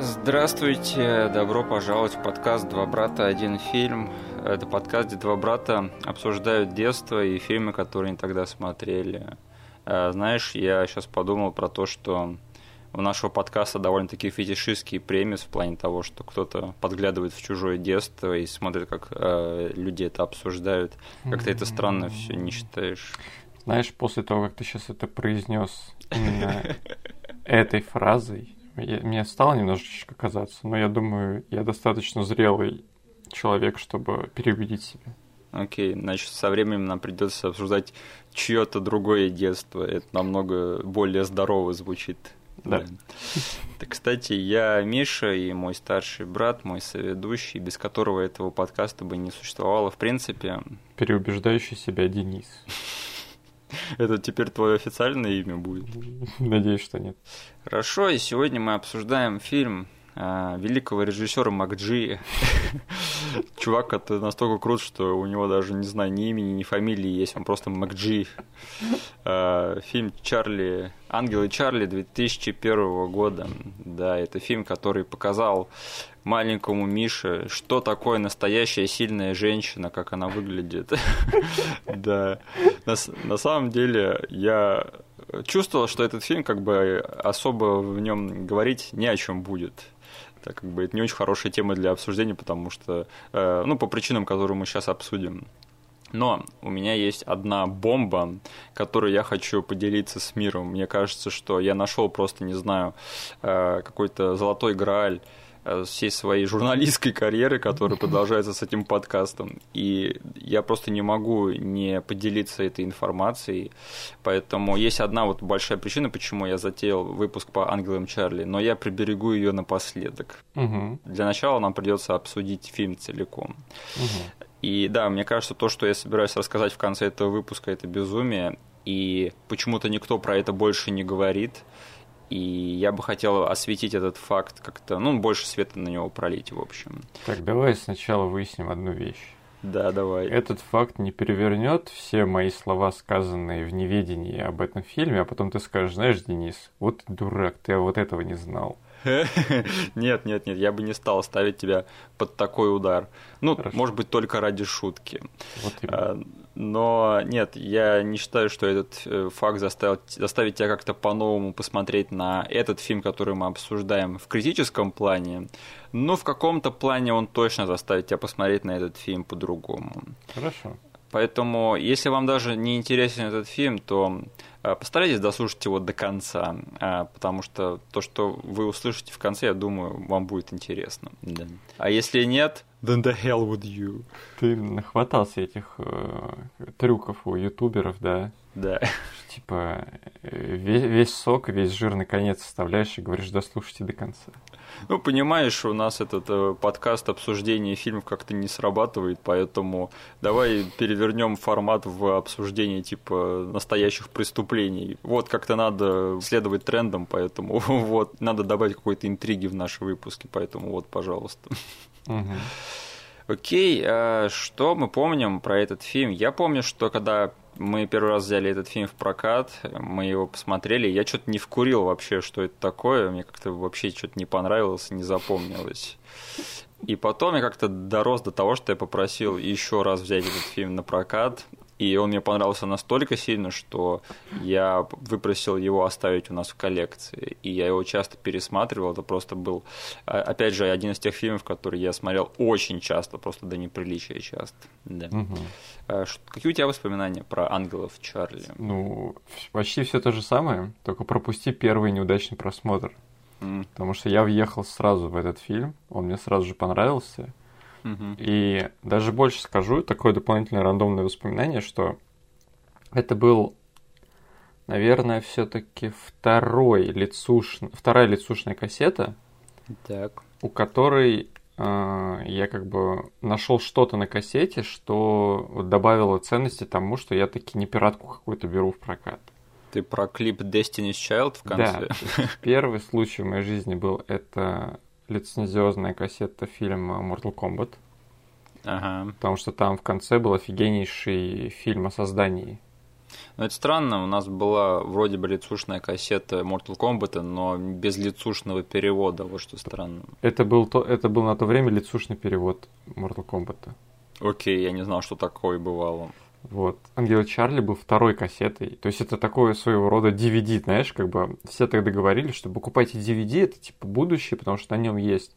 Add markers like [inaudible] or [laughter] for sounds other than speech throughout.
Здравствуйте, добро пожаловать в подкаст «Два брата, один фильм». Это подкаст, где два брата обсуждают детство и фильмы, которые они тогда смотрели. Э, знаешь, я сейчас подумал про то, что у нашего подкаста довольно-таки фетишистский премис в плане того, что кто-то подглядывает в чужое детство и смотрит, как э, люди это обсуждают. Как-то это странно все, не считаешь? Знаешь, после того, как ты сейчас это произнес этой фразой, мне стало немножечко казаться, но я думаю, я достаточно зрелый человек, чтобы переубедить себя. Окей, значит, со временем нам придется обсуждать чье-то другое детство. Это намного более здорово звучит. Да. да. Так, кстати, я Миша и мой старший брат, мой соведущий, без которого этого подкаста бы не существовало в принципе. Переубеждающий себя Денис. [laughs] Это теперь твое официальное имя будет? Надеюсь, что нет. Хорошо, и сегодня мы обсуждаем фильм великого режиссера Макджи. [laughs] Чувак, который настолько крут, что у него даже, не знаю, ни имени, ни фамилии есть, он просто Макджи. А, фильм Чарли, Ангелы Чарли 2001 года. Да, это фильм, который показал маленькому Мише, что такое настоящая сильная женщина, как она выглядит. [laughs] Да. На самом деле, я чувствовал, что этот фильм как бы особо в нем говорить не о чем будет так как бы это не очень хорошая тема для обсуждения, потому что, э, ну, по причинам, которые мы сейчас обсудим. Но у меня есть одна бомба, которую я хочу поделиться с миром. Мне кажется, что я нашел просто, не знаю, э, какой-то золотой грааль всей своей журналистской карьеры, которая продолжается с этим подкастом. И я просто не могу не поделиться этой информацией. Поэтому есть одна вот большая причина, почему я затеял выпуск по ангелам Чарли, но я приберегу ее напоследок. Угу. Для начала нам придется обсудить фильм целиком. Угу. И да, мне кажется, то, что я собираюсь рассказать в конце этого выпуска, это безумие. И почему-то никто про это больше не говорит. И я бы хотел осветить этот факт как-то, ну, больше света на него пролить, в общем. Так, давай сначала выясним одну вещь. Да, давай. Этот факт не перевернет все мои слова, сказанные в неведении об этом фильме, а потом ты скажешь, знаешь, Денис, вот дурак, ты вот этого не знал. [laughs] Нет, нет, нет, я бы не стал ставить тебя под такой удар. Ну, Хорошо. может быть, только ради шутки. Вот а, Но нет, я не считаю, что этот э, факт заставил, заставит тебя как-то по-новому посмотреть на этот фильм, который мы обсуждаем в критическом плане. Но в каком-то плане он точно заставит тебя посмотреть на этот фильм по-другому. Хорошо. Поэтому, если вам даже не интересен этот фильм, то э, постарайтесь дослушать его до конца, э, потому что то, что вы услышите в конце, я думаю, вам будет интересно. Да. А если нет, then the hell would you? Ты нахватался этих э, трюков у ютуберов, да? Да. Типа весь, весь сок, весь жирный конец оставляешь и говоришь, дослушайте до конца. Ну, понимаешь, у нас этот э, подкаст обсуждения фильмов как-то не срабатывает, поэтому давай перевернем формат в обсуждение типа настоящих преступлений. Вот как-то надо следовать трендам, поэтому [laughs] вот надо добавить какой-то интриги в наши выпуски, поэтому вот, пожалуйста. Угу. Окей, а что мы помним про этот фильм? Я помню, что когда мы первый раз взяли этот фильм в прокат, мы его посмотрели, я что-то не вкурил вообще, что это такое, мне как-то вообще что-то не понравилось, не запомнилось. И потом я как-то дорос до того, что я попросил еще раз взять этот фильм на прокат, и он мне понравился настолько сильно, что я выпросил его оставить у нас в коллекции. И я его часто пересматривал. Это просто был, а, опять же, один из тех фильмов, которые я смотрел очень часто, просто до неприличия часто. Да. Угу. Какие у тебя воспоминания про ангелов Чарли? Ну, почти все то же самое, только пропусти первый неудачный просмотр. Mm. Потому что я въехал сразу в этот фильм, он мне сразу же понравился. И даже больше скажу, такое дополнительное рандомное воспоминание, что это был, наверное, все-таки второй лицуш... вторая лицушная кассета, так. у которой э, я как бы нашел что-то на кассете, что добавило ценности тому, что я таки не пиратку какую-то беру в прокат. Ты про клип Destiny's Child в конце? Да. Первый случай в моей жизни был это лицензиозная кассета фильма Mortal Kombat. Ага. Потому что там в конце был офигеннейший фильм о создании. Ну, это странно, у нас была вроде бы лицушная кассета Mortal Kombat, но без лицушного перевода, вот что странно. Это был, то, это был на то время лицушный перевод Mortal Kombat. Окей, я не знал, что такое бывало. Вот. Ангел Чарли был второй кассетой. То есть это такое своего рода DVD, знаешь, как бы все тогда говорили, что покупайте DVD, это типа будущее, потому что на нем есть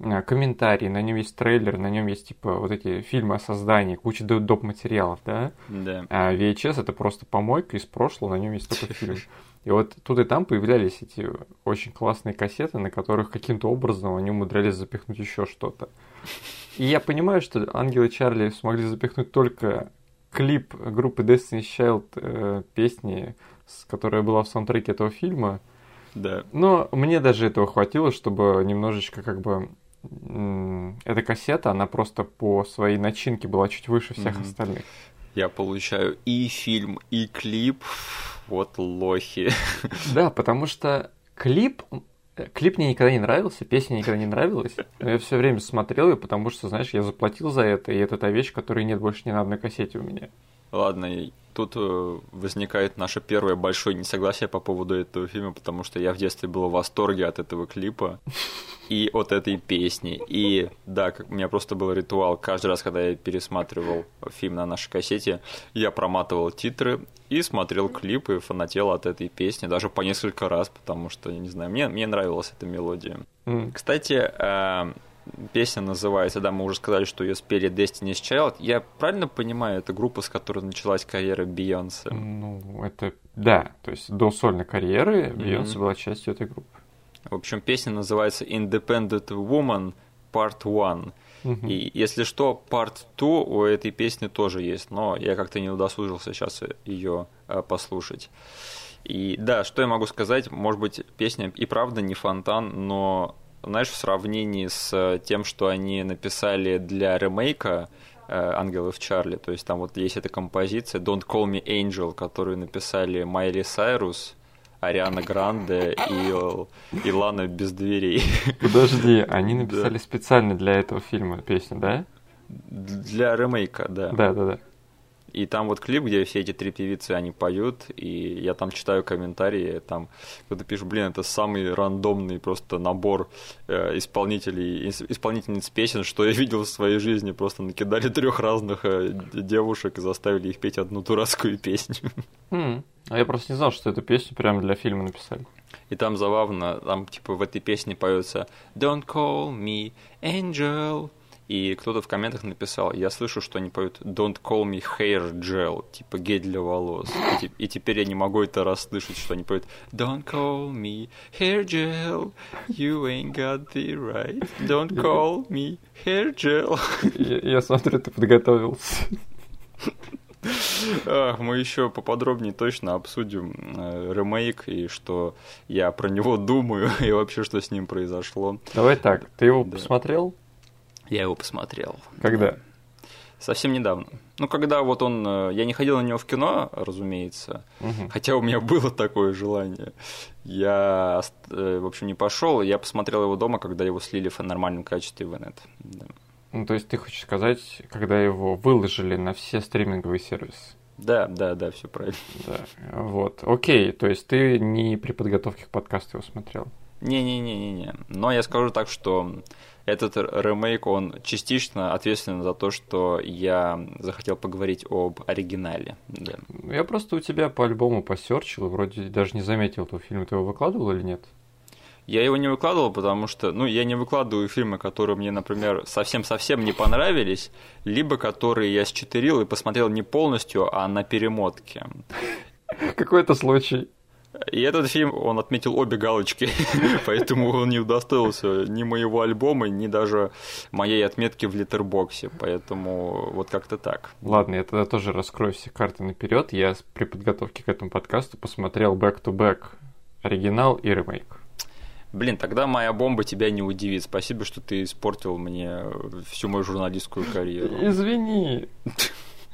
э, комментарии, на нем есть трейлер, на нем есть типа вот эти фильмы о создании, куча доп. материалов, да? Да. А VHS это просто помойка из прошлого, на нем есть только фильм. И вот тут и там появлялись эти очень классные кассеты, на которых каким-то образом они умудрялись запихнуть еще что-то. И я понимаю, что Ангелы Чарли смогли запихнуть только клип группы Destiny's Child э, песни, которая была в саундтреке этого фильма. Да. Но мне даже этого хватило, чтобы немножечко как бы эта кассета, она просто по своей начинке была чуть выше всех mm-hmm. остальных. Я получаю и фильм, и клип. Вот лохи. Да, потому что клип Клип мне никогда не нравился, песня никогда не нравилась, но я все время смотрел ее, потому что, знаешь, я заплатил за это, и это та вещь, которой нет больше ни на одной кассете у меня. Ладно, тут э, возникает наше первое большое несогласие по поводу этого фильма, потому что я в детстве был в восторге от этого клипа и от этой песни. И да, как, у меня просто был ритуал. Каждый раз, когда я пересматривал фильм на нашей кассете, я проматывал титры и смотрел клипы, фанател от этой песни, даже по несколько раз, потому что, не знаю, мне, мне нравилась эта мелодия. Mm. Кстати, э, песня называется, да, мы уже сказали, что ее спели Destiny's Child. Я правильно понимаю, это группа, с которой началась карьера Бейонсе? Ну, это, да, то есть до сольной карьеры Бейонсе mm-hmm. была частью этой группы. В общем, песня называется Independent Woman Part 1. Mm-hmm. И если что, Part 2 у этой песни тоже есть, но я как-то не удосужился сейчас ее э, послушать. И да, что я могу сказать, может быть, песня и правда не фонтан, но знаешь, в сравнении с э, тем, что они написали для ремейка э, «Ангелов Чарли», то есть там вот есть эта композиция «Don't Call Me Angel», которую написали Майли Сайрус, Ариана Гранде и, и Лана без дверей. [laughs] Подожди, они написали да. специально для этого фильма песню, да? Для ремейка, да. Да, да, да. И там вот клип, где все эти три певицы, они поют, и я там читаю комментарии, там кто-то пишет, блин, это самый рандомный просто набор э, исполнителей, исполнительниц песен, что я [laughs] видел в своей жизни. Просто накидали трех разных э, девушек и заставили их петь одну дурацкую песню. Mm. А я просто не знал, что эту песню прямо для фильма написали. И там забавно, там типа в этой песне поется Don't call me angel, и кто-то в комментах написал, я слышу, что они поют Don't call me hair gel, типа гель для волос. И, и теперь я не могу это расслышать, что они поют Don't call me hair gel, you ain't got the right. Don't call me hair gel. Я, я смотрю, ты подготовился. Мы еще поподробнее точно обсудим э, ремейк и что я про него думаю [laughs] и вообще что с ним произошло. Давай так, ты его да. посмотрел? Я его посмотрел. Когда? Совсем недавно. Ну, когда вот он... Э, я не ходил на него в кино, разумеется, угу. хотя у меня было такое желание. Я, э, в общем, не пошел. Я посмотрел его дома, когда его слили в нормальном качестве в инет. Да. Ну, то есть ты хочешь сказать, когда его выложили на все стриминговые сервисы? Да, да, да, все правильно. Да, вот. Окей, то есть ты не при подготовке к подкасту его смотрел? Не-не-не-не-не. Но я скажу так, что этот ремейк, он частично ответственен за то, что я захотел поговорить об оригинале. Да. Я просто у тебя по альбому посерчил, вроде даже не заметил этого фильма. Ты его выкладывал или нет? Я его не выкладывал, потому что, ну, я не выкладываю фильмы, которые мне, например, совсем-совсем не понравились, либо которые я счетырил и посмотрел не полностью, а на перемотке. Какой-то случай. И этот фильм, он отметил обе галочки, [laughs] поэтому он не удостоился ни моего альбома, ни даже моей отметки в литербоксе, поэтому вот как-то так. Ладно, я тогда тоже раскрою все карты наперед. Я при подготовке к этому подкасту посмотрел back-to-back оригинал и ремейк. Блин, тогда моя бомба тебя не удивит. Спасибо, что ты испортил мне всю мою журналистскую карьеру. Извини.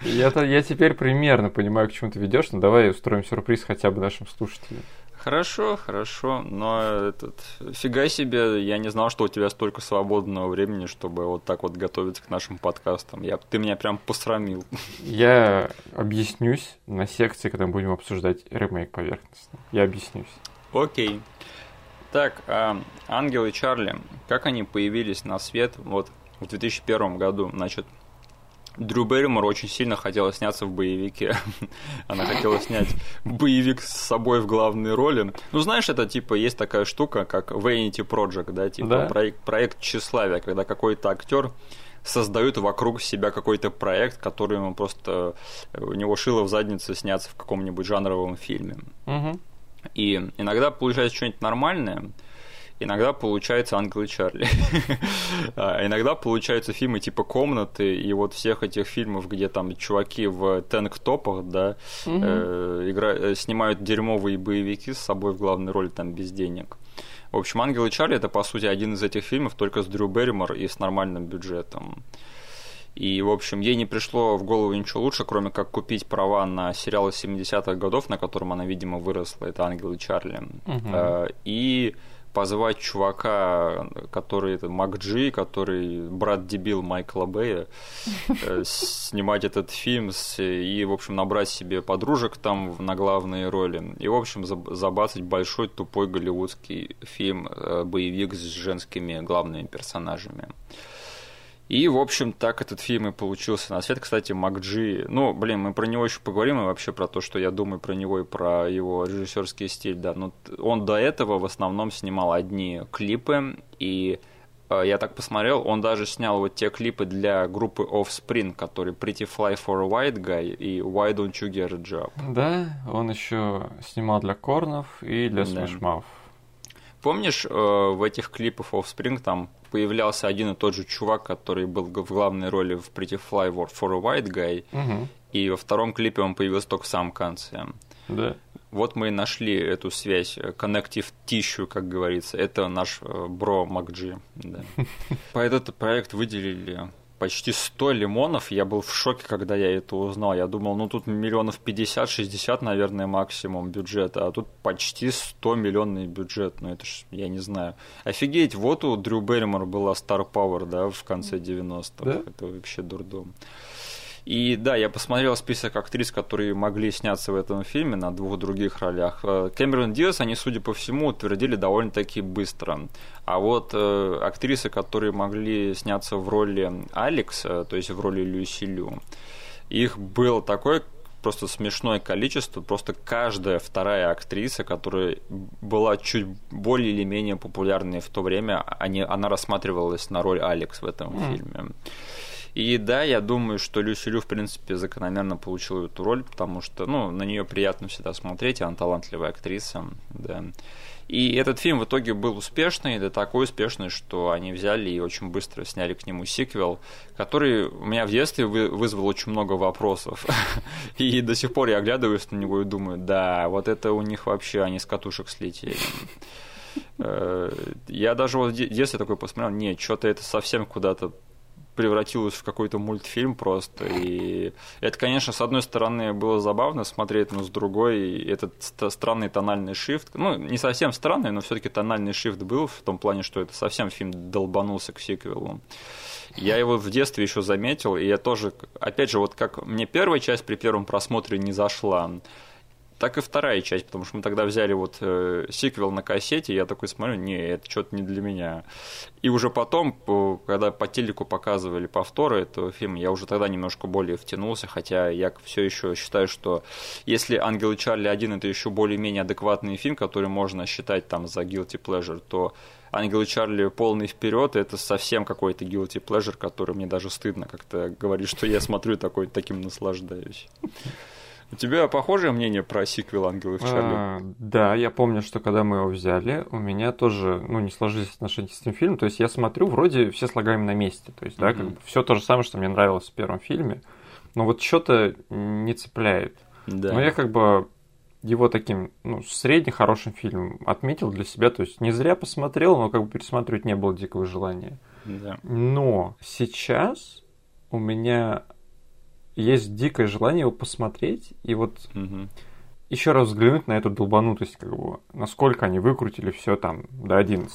Я, я теперь примерно понимаю, к чему ты ведешь, но давай устроим сюрприз хотя бы нашим слушателям. Хорошо, хорошо, но этот фига себе, я не знал, что у тебя столько свободного времени, чтобы вот так вот готовиться к нашим подкастам. Я, ты меня прям посрамил. Я объяснюсь на секции, когда мы будем обсуждать ремейк поверхностно. Я объяснюсь. Окей. Так, а, Ангел и Чарли, как они появились на свет вот в 2001 году? Значит, Дрю Берримор очень сильно хотела сняться в боевике. [laughs] Она хотела снять боевик с собой в главной роли. Ну, знаешь, это типа есть такая штука, как Vanity Project, да, типа да. Проект, проект тщеславия, когда какой-то актер создают вокруг себя какой-то проект, который ему просто у него шило в заднице сняться в каком-нибудь жанровом фильме. Угу. И иногда получается что-нибудь нормальное, иногда получается Ангелы Чарли. [laughs] а иногда получаются фильмы типа Комнаты и вот всех этих фильмов, где там чуваки в тенк-топах, да, э. Э, снимают дерьмовые боевики с собой в главной роли там без денег. В общем, Ангелы Чарли это по сути один из этих фильмов, только с Дрю Берримор и с нормальным бюджетом. И, в общем, ей не пришло в голову ничего лучше, кроме как купить права на сериалы 70-х годов, на котором она, видимо, выросла. Это «Ангелы Чарли». Uh-huh. И позвать чувака, который это Макджи, который брат дебил Майкла Бэя, э, [laughs] снимать этот фильм и, в общем, набрать себе подружек там на главные роли. И, в общем, забацать большой тупой голливудский фильм, э, боевик с женскими главными персонажами. И, в общем, так этот фильм и получился на свет. Кстати, Макджи, ну, блин, мы про него еще поговорим, и вообще про то, что я думаю про него и про его режиссерский стиль, да. Но он до этого в основном снимал одни клипы, и э, я так посмотрел, он даже снял вот те клипы для группы Offspring, которые Pretty Fly for a White Guy и Why Don't You Get a Job. Да, он еще снимал для Корнов и для Smash Mouth. Помнишь, э, в этих клипах Offspring там появлялся один и тот же чувак, который был в главной роли в Pretty Fly for a White Guy, угу. и во втором клипе он появился только в самом конце. Да. Вот мы и нашли эту связь, connective tissue, как говорится. Это наш э, бро Макджи. Да. [laughs] По этот проект выделили почти 100 лимонов. Я был в шоке, когда я это узнал. Я думал, ну тут миллионов 50-60, наверное, максимум бюджета, а тут почти 100 миллионный бюджет. Ну это ж, я не знаю. Офигеть, вот у Дрю Берримор была Star Power, да, в конце 90-х. Да? Это вообще дурдом. И да, я посмотрел список актрис, которые могли сняться в этом фильме на двух других ролях. Э, Кэмерон Диас, они, судя по всему, утвердили довольно-таки быстро. А вот э, актрисы, которые могли сняться в роли Алекс, э, то есть в роли Люси Лю, их было такое просто смешное количество, просто каждая вторая актриса, которая была чуть более или менее популярной в то время, они, она рассматривалась на роль Алекс в этом mm. фильме. И да, я думаю, что Люси Лю, в принципе, закономерно получила эту роль, потому что, ну, на нее приятно всегда смотреть, она талантливая актриса, да. И этот фильм в итоге был успешный, да такой успешный, что они взяли и очень быстро сняли к нему сиквел, который у меня в детстве вызвал очень много вопросов. [laughs] И до сих пор я оглядываюсь на него и думаю, да, вот это у них вообще они с катушек слетели. Э, я даже вот детстве такой посмотрел, нет, что-то это совсем куда-то превратилось в какой-то мультфильм просто. И это, конечно, с одной стороны было забавно смотреть, но с другой этот странный тональный шифт, ну, не совсем странный, но все-таки тональный шифт был в том плане, что это совсем фильм долбанулся к сиквелу. Я его в детстве еще заметил, и я тоже, опять же, вот как мне первая часть при первом просмотре не зашла, так и вторая часть, потому что мы тогда взяли вот э, сиквел на кассете, и я такой смотрю, не, это что-то не для меня. И уже потом, когда по телеку показывали повторы этого фильма, я уже тогда немножко более втянулся, хотя я все еще считаю, что если «Ангелы Чарли 1» это еще более-менее адекватный фильм, который можно считать там за guilty pleasure, то Ангелы Чарли полный вперед, это совсем какой-то guilty pleasure, который мне даже стыдно как-то говорить, что я смотрю такой, таким наслаждаюсь. У тебя похожее мнение про сиквел «Ангелы в Чарли»? А, да, я помню, что когда мы его взяли, у меня тоже ну, не сложились отношения с этим фильмом. То есть я смотрю, вроде все слагаем на месте. То есть, mm-hmm. да, как бы все то же самое, что мне нравилось в первом фильме. Но вот что-то не цепляет. Да. Но я как бы его таким, ну, средне хорошим фильмом отметил для себя. То есть не зря посмотрел, но как бы пересматривать не было дикого желания. Да. Но сейчас у меня есть дикое желание его посмотреть, и вот угу. еще раз взглянуть на эту долбанутость, как бы, насколько они выкрутили все там до 11.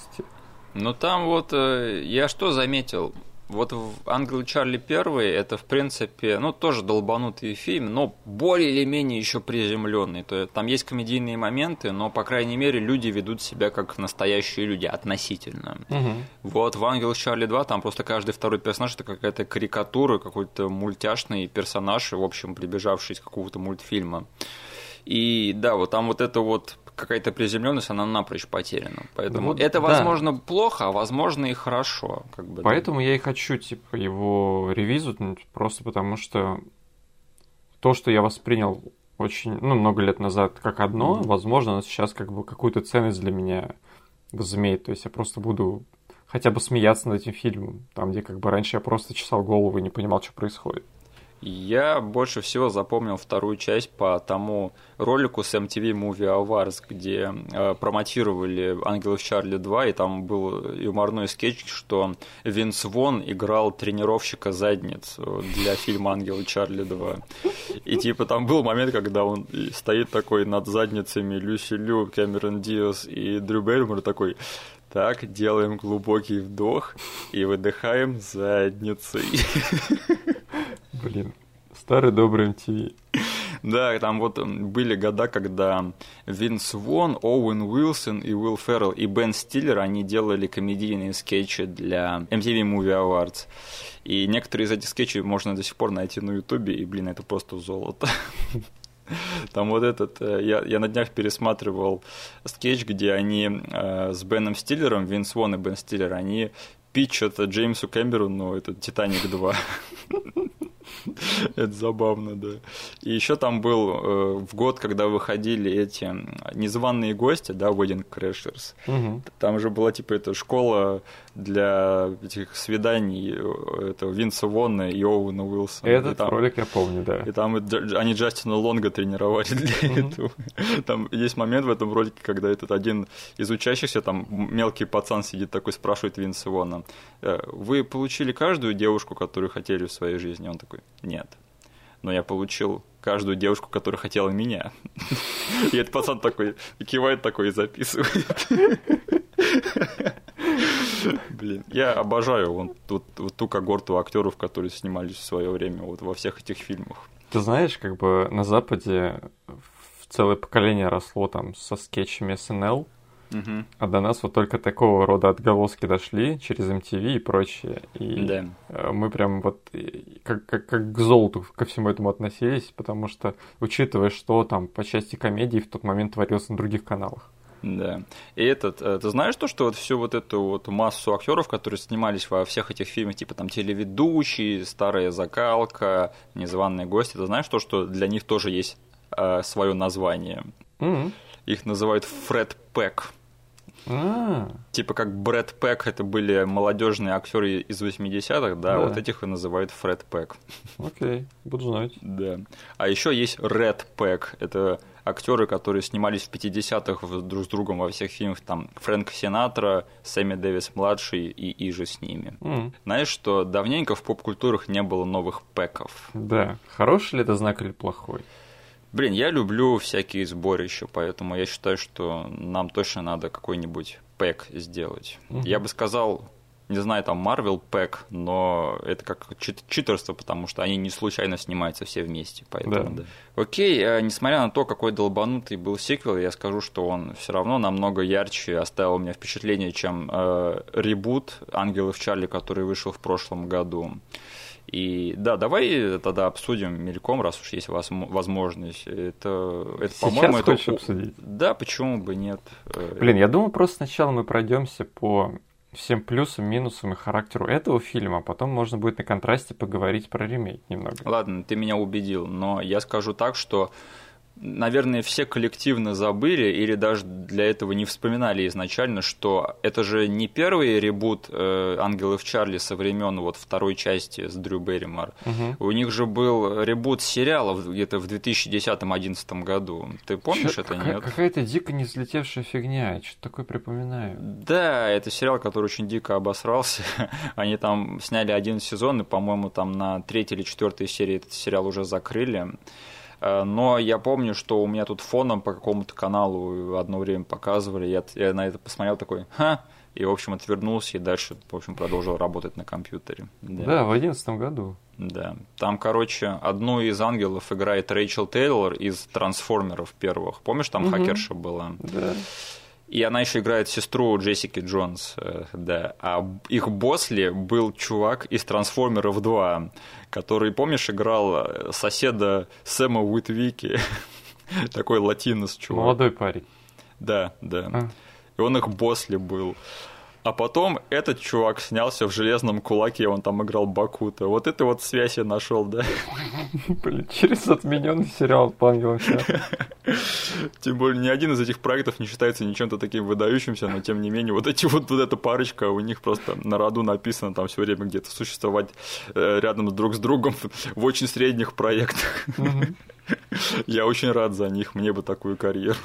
Ну там вот э, я что заметил, вот «Ангел Чарли первый» это, в принципе, ну, тоже долбанутый фильм, но более или менее еще приземленный. То есть, там есть комедийные моменты, но, по крайней мере, люди ведут себя как настоящие люди, относительно. Угу. Вот в «Ангел Чарли 2» там просто каждый второй персонаж это какая-то карикатура, какой-то мультяшный персонаж, в общем, прибежавший из какого-то мультфильма. И да, вот там вот это вот какая-то приземленность, она напрочь потеряна. Поэтому вот, это, возможно, да. плохо, а возможно и хорошо. Как бы, Поэтому да. я и хочу, типа, его ревизуть, просто потому что то, что я воспринял очень, ну, много лет назад как одно, mm-hmm. возможно, оно сейчас как бы какую-то ценность для меня возымеет. То есть я просто буду хотя бы смеяться над этим фильмом, там, где как бы раньше я просто чесал голову и не понимал, что происходит. Я больше всего запомнил вторую часть по тому ролику с MTV Movie Awards, где э, промотировали «Ангелов Чарли 2», и там был юморной скетч, что Винс Вон играл тренировщика задниц для фильма «Ангелы Чарли 2». И типа там был момент, когда он стоит такой над задницами Люси Лю, Кэмерон Диас и Дрю Бейрмор такой так, делаем глубокий вдох и выдыхаем задницей. [laughs] Блин, старый добрый MTV. [laughs] Да, там вот были года, когда Винс Вон, Оуэн Уилсон и Уилл Феррелл и Бен Стиллер, они делали комедийные скетчи для MTV Movie Awards. И некоторые из этих скетчей можно до сих пор найти на Ютубе, и, блин, это просто золото. [laughs] Там вот этот, э, я, я на днях пересматривал скетч, где они э, с Беном Стиллером, Винс Вон и Бен Стиллер, они питчат Джеймсу Кэмерону этот «Титаник 2». [laughs] [laughs] Это забавно, да. И еще там был э, в год, когда выходили эти незваные гости, да, Wedding Crashers. Угу. Там же была типа эта школа для этих свиданий э, этого Винса Вонна и Оуэна Уилсона. Этот там, ролик я помню, да. И там они Джастина Лонга тренировали для угу. этого. [laughs] Там есть момент в этом ролике, когда этот один из учащихся, там мелкий пацан сидит такой, спрашивает Винса Вонна, «Э, вы получили каждую девушку, которую хотели в своей жизни? Он такой, нет. Но я получил каждую девушку, которая хотела меня. И этот пацан такой кивает такой и записывает. Блин, я обожаю вот, вот, вот ту когорту актеров, которые снимались в свое время вот во всех этих фильмах. Ты знаешь, как бы на Западе целое поколение росло там со скетчами СНЛ, Угу. А до нас вот только такого рода отголоски дошли через MTV и прочее. И да. Э, мы прям вот как, как, как к золоту ко всему этому относились, потому что, учитывая, что там по части комедии в тот момент творилось на других каналах. Да. И этот, э, ты знаешь то, что вот всю вот эту вот массу актеров, которые снимались во всех этих фильмах, типа там телеведущий, старая закалка, незваные гости, ты знаешь то, что для них тоже есть э, свое название? Mm-hmm. Их называют Фред Пэк. А. Типа как Брэд Пэк, это были молодежные актеры из 80-х, да, да, вот этих и называют Фред Пэк. Окей, буду знать. Да. А еще есть Ред Пэк, это актеры, которые снимались в 50-х друг с другом во всех фильмах, там Фрэнк Синатра, Сэмми Дэвис младший и и же с ними. Mm. Знаешь, что давненько в поп-культурах не было новых пэков. Да. Хороший ли это знак или плохой? Блин, я люблю всякие сборища, поэтому я считаю, что нам точно надо какой-нибудь пэк сделать. Угу. Я бы сказал, не знаю, там Marvel пэк, но это как чит читерство, потому что они не случайно снимаются все вместе. Поэтому, да. Да. Окей, а, несмотря на то, какой долбанутый был сиквел, я скажу, что он все равно намного ярче оставил у меня впечатление, чем э, ребут Ангелов Чарли, который вышел в прошлом году. И да, давай тогда обсудим мельком, раз уж есть возможность. Это, это по-моему, это... обсудить? Да, почему бы нет? Блин, я думаю, просто сначала мы пройдемся по всем плюсам, минусам и характеру этого фильма, а потом можно будет на контрасте поговорить про ремейк немного. Ладно, ты меня убедил, но я скажу так, что наверное, все коллективно забыли или даже для этого не вспоминали изначально, что это же не первый ребут э, «Ангелов Чарли» со времен вот второй части с Дрю Берримор. Угу. У них же был ребут сериалов где-то в 2010-2011 году. Ты помнишь Чё, это, какая, нет? Какая-то дико не взлетевшая фигня, я что-то такое припоминаю. Да, это сериал, который очень дико обосрался. [laughs] Они там сняли один сезон, и, по-моему, там на третьей или четвертой серии этот сериал уже закрыли. Э, но я помню, что у меня тут фоном по какому-то каналу одно время показывали, я, я на это посмотрел такой, ха, и, в общем, отвернулся и дальше, в общем, продолжил работать на компьютере. Да, да в одиннадцатом году. Да. Там, короче, одну из ангелов играет Рэйчел Тейлор из «Трансформеров» первых. Помнишь, там угу. хакерша была? Да. И она еще играет сестру Джессики Джонс, э, да. А их боссли был чувак из «Трансформеров 2», который, помнишь, играл э, соседа Сэма Уитвики, [laughs] такой латинос чувак. Молодой парень. Да, да. А. И он их боссли был. А потом этот чувак снялся в железном кулаке, он там играл Бакута. Вот это вот связь я нашел, да. Блин, через отмененный сериал по ангелам Тем более, ни один из этих проектов не считается ничем-то таким выдающимся, но тем не менее, вот эти вот, вот эта парочка, у них просто на роду написано там все время где-то существовать э, рядом друг с другом в очень средних проектах. Я очень рад за них, мне бы такую карьеру.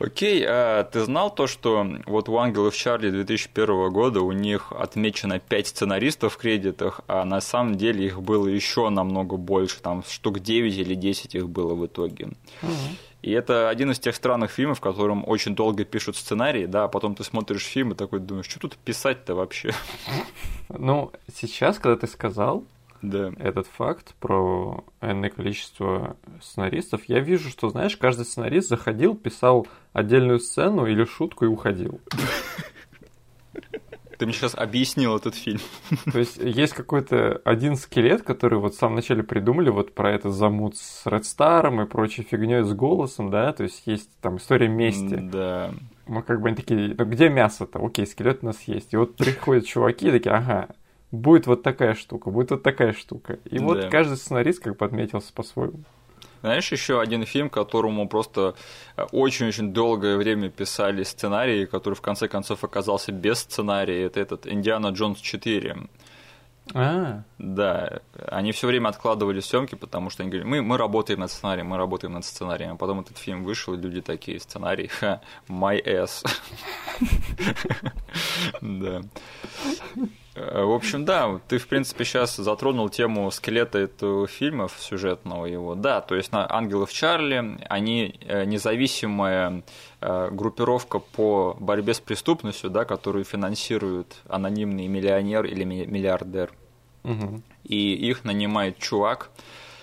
Окей, а ты знал то, что вот у «Ангелов Чарли» 2001 года у них отмечено 5 сценаристов в кредитах, а на самом деле их было еще намного больше, там штук 9 или 10 их было в итоге. Угу. И это один из тех странных фильмов, в котором очень долго пишут сценарий, да, а потом ты смотришь фильм и такой думаешь, что тут писать-то вообще? Ну, сейчас, когда ты сказал, да. этот факт про энное количество сценаристов, я вижу, что, знаешь, каждый сценарист заходил, писал отдельную сцену или шутку и уходил. Ты мне сейчас объяснил этот фильм. То есть есть какой-то один скелет, который вот в самом начале придумали вот про это замут с Ред Старом и прочей фигней с голосом, да, то есть есть там история мести. Да. Мы как бы они такие, ну где мясо-то? Окей, скелет у нас есть. И вот приходят чуваки такие, ага, будет вот такая штука, будет вот такая штука. И да. вот каждый сценарист как бы отметился по-своему. Знаешь, еще один фильм, которому просто очень-очень долгое время писали сценарии, который в конце концов оказался без сценария, это этот «Индиана Джонс 4». А. Да, они все время откладывали съемки, потому что они говорили, мы, мы работаем над сценарием, мы работаем над сценарием. А потом этот фильм вышел, и люди такие, сценарий, [laughs] ха, my ass. [laughs] Да. Э, в общем, да, ты, в принципе, сейчас затронул тему скелета этого фильма, сюжетного его. Да, то есть на «Ангелов Чарли», они э, независимая э, группировка по борьбе с преступностью, да, которую финансирует анонимный миллионер или миллиардер. Угу. И их нанимает чувак,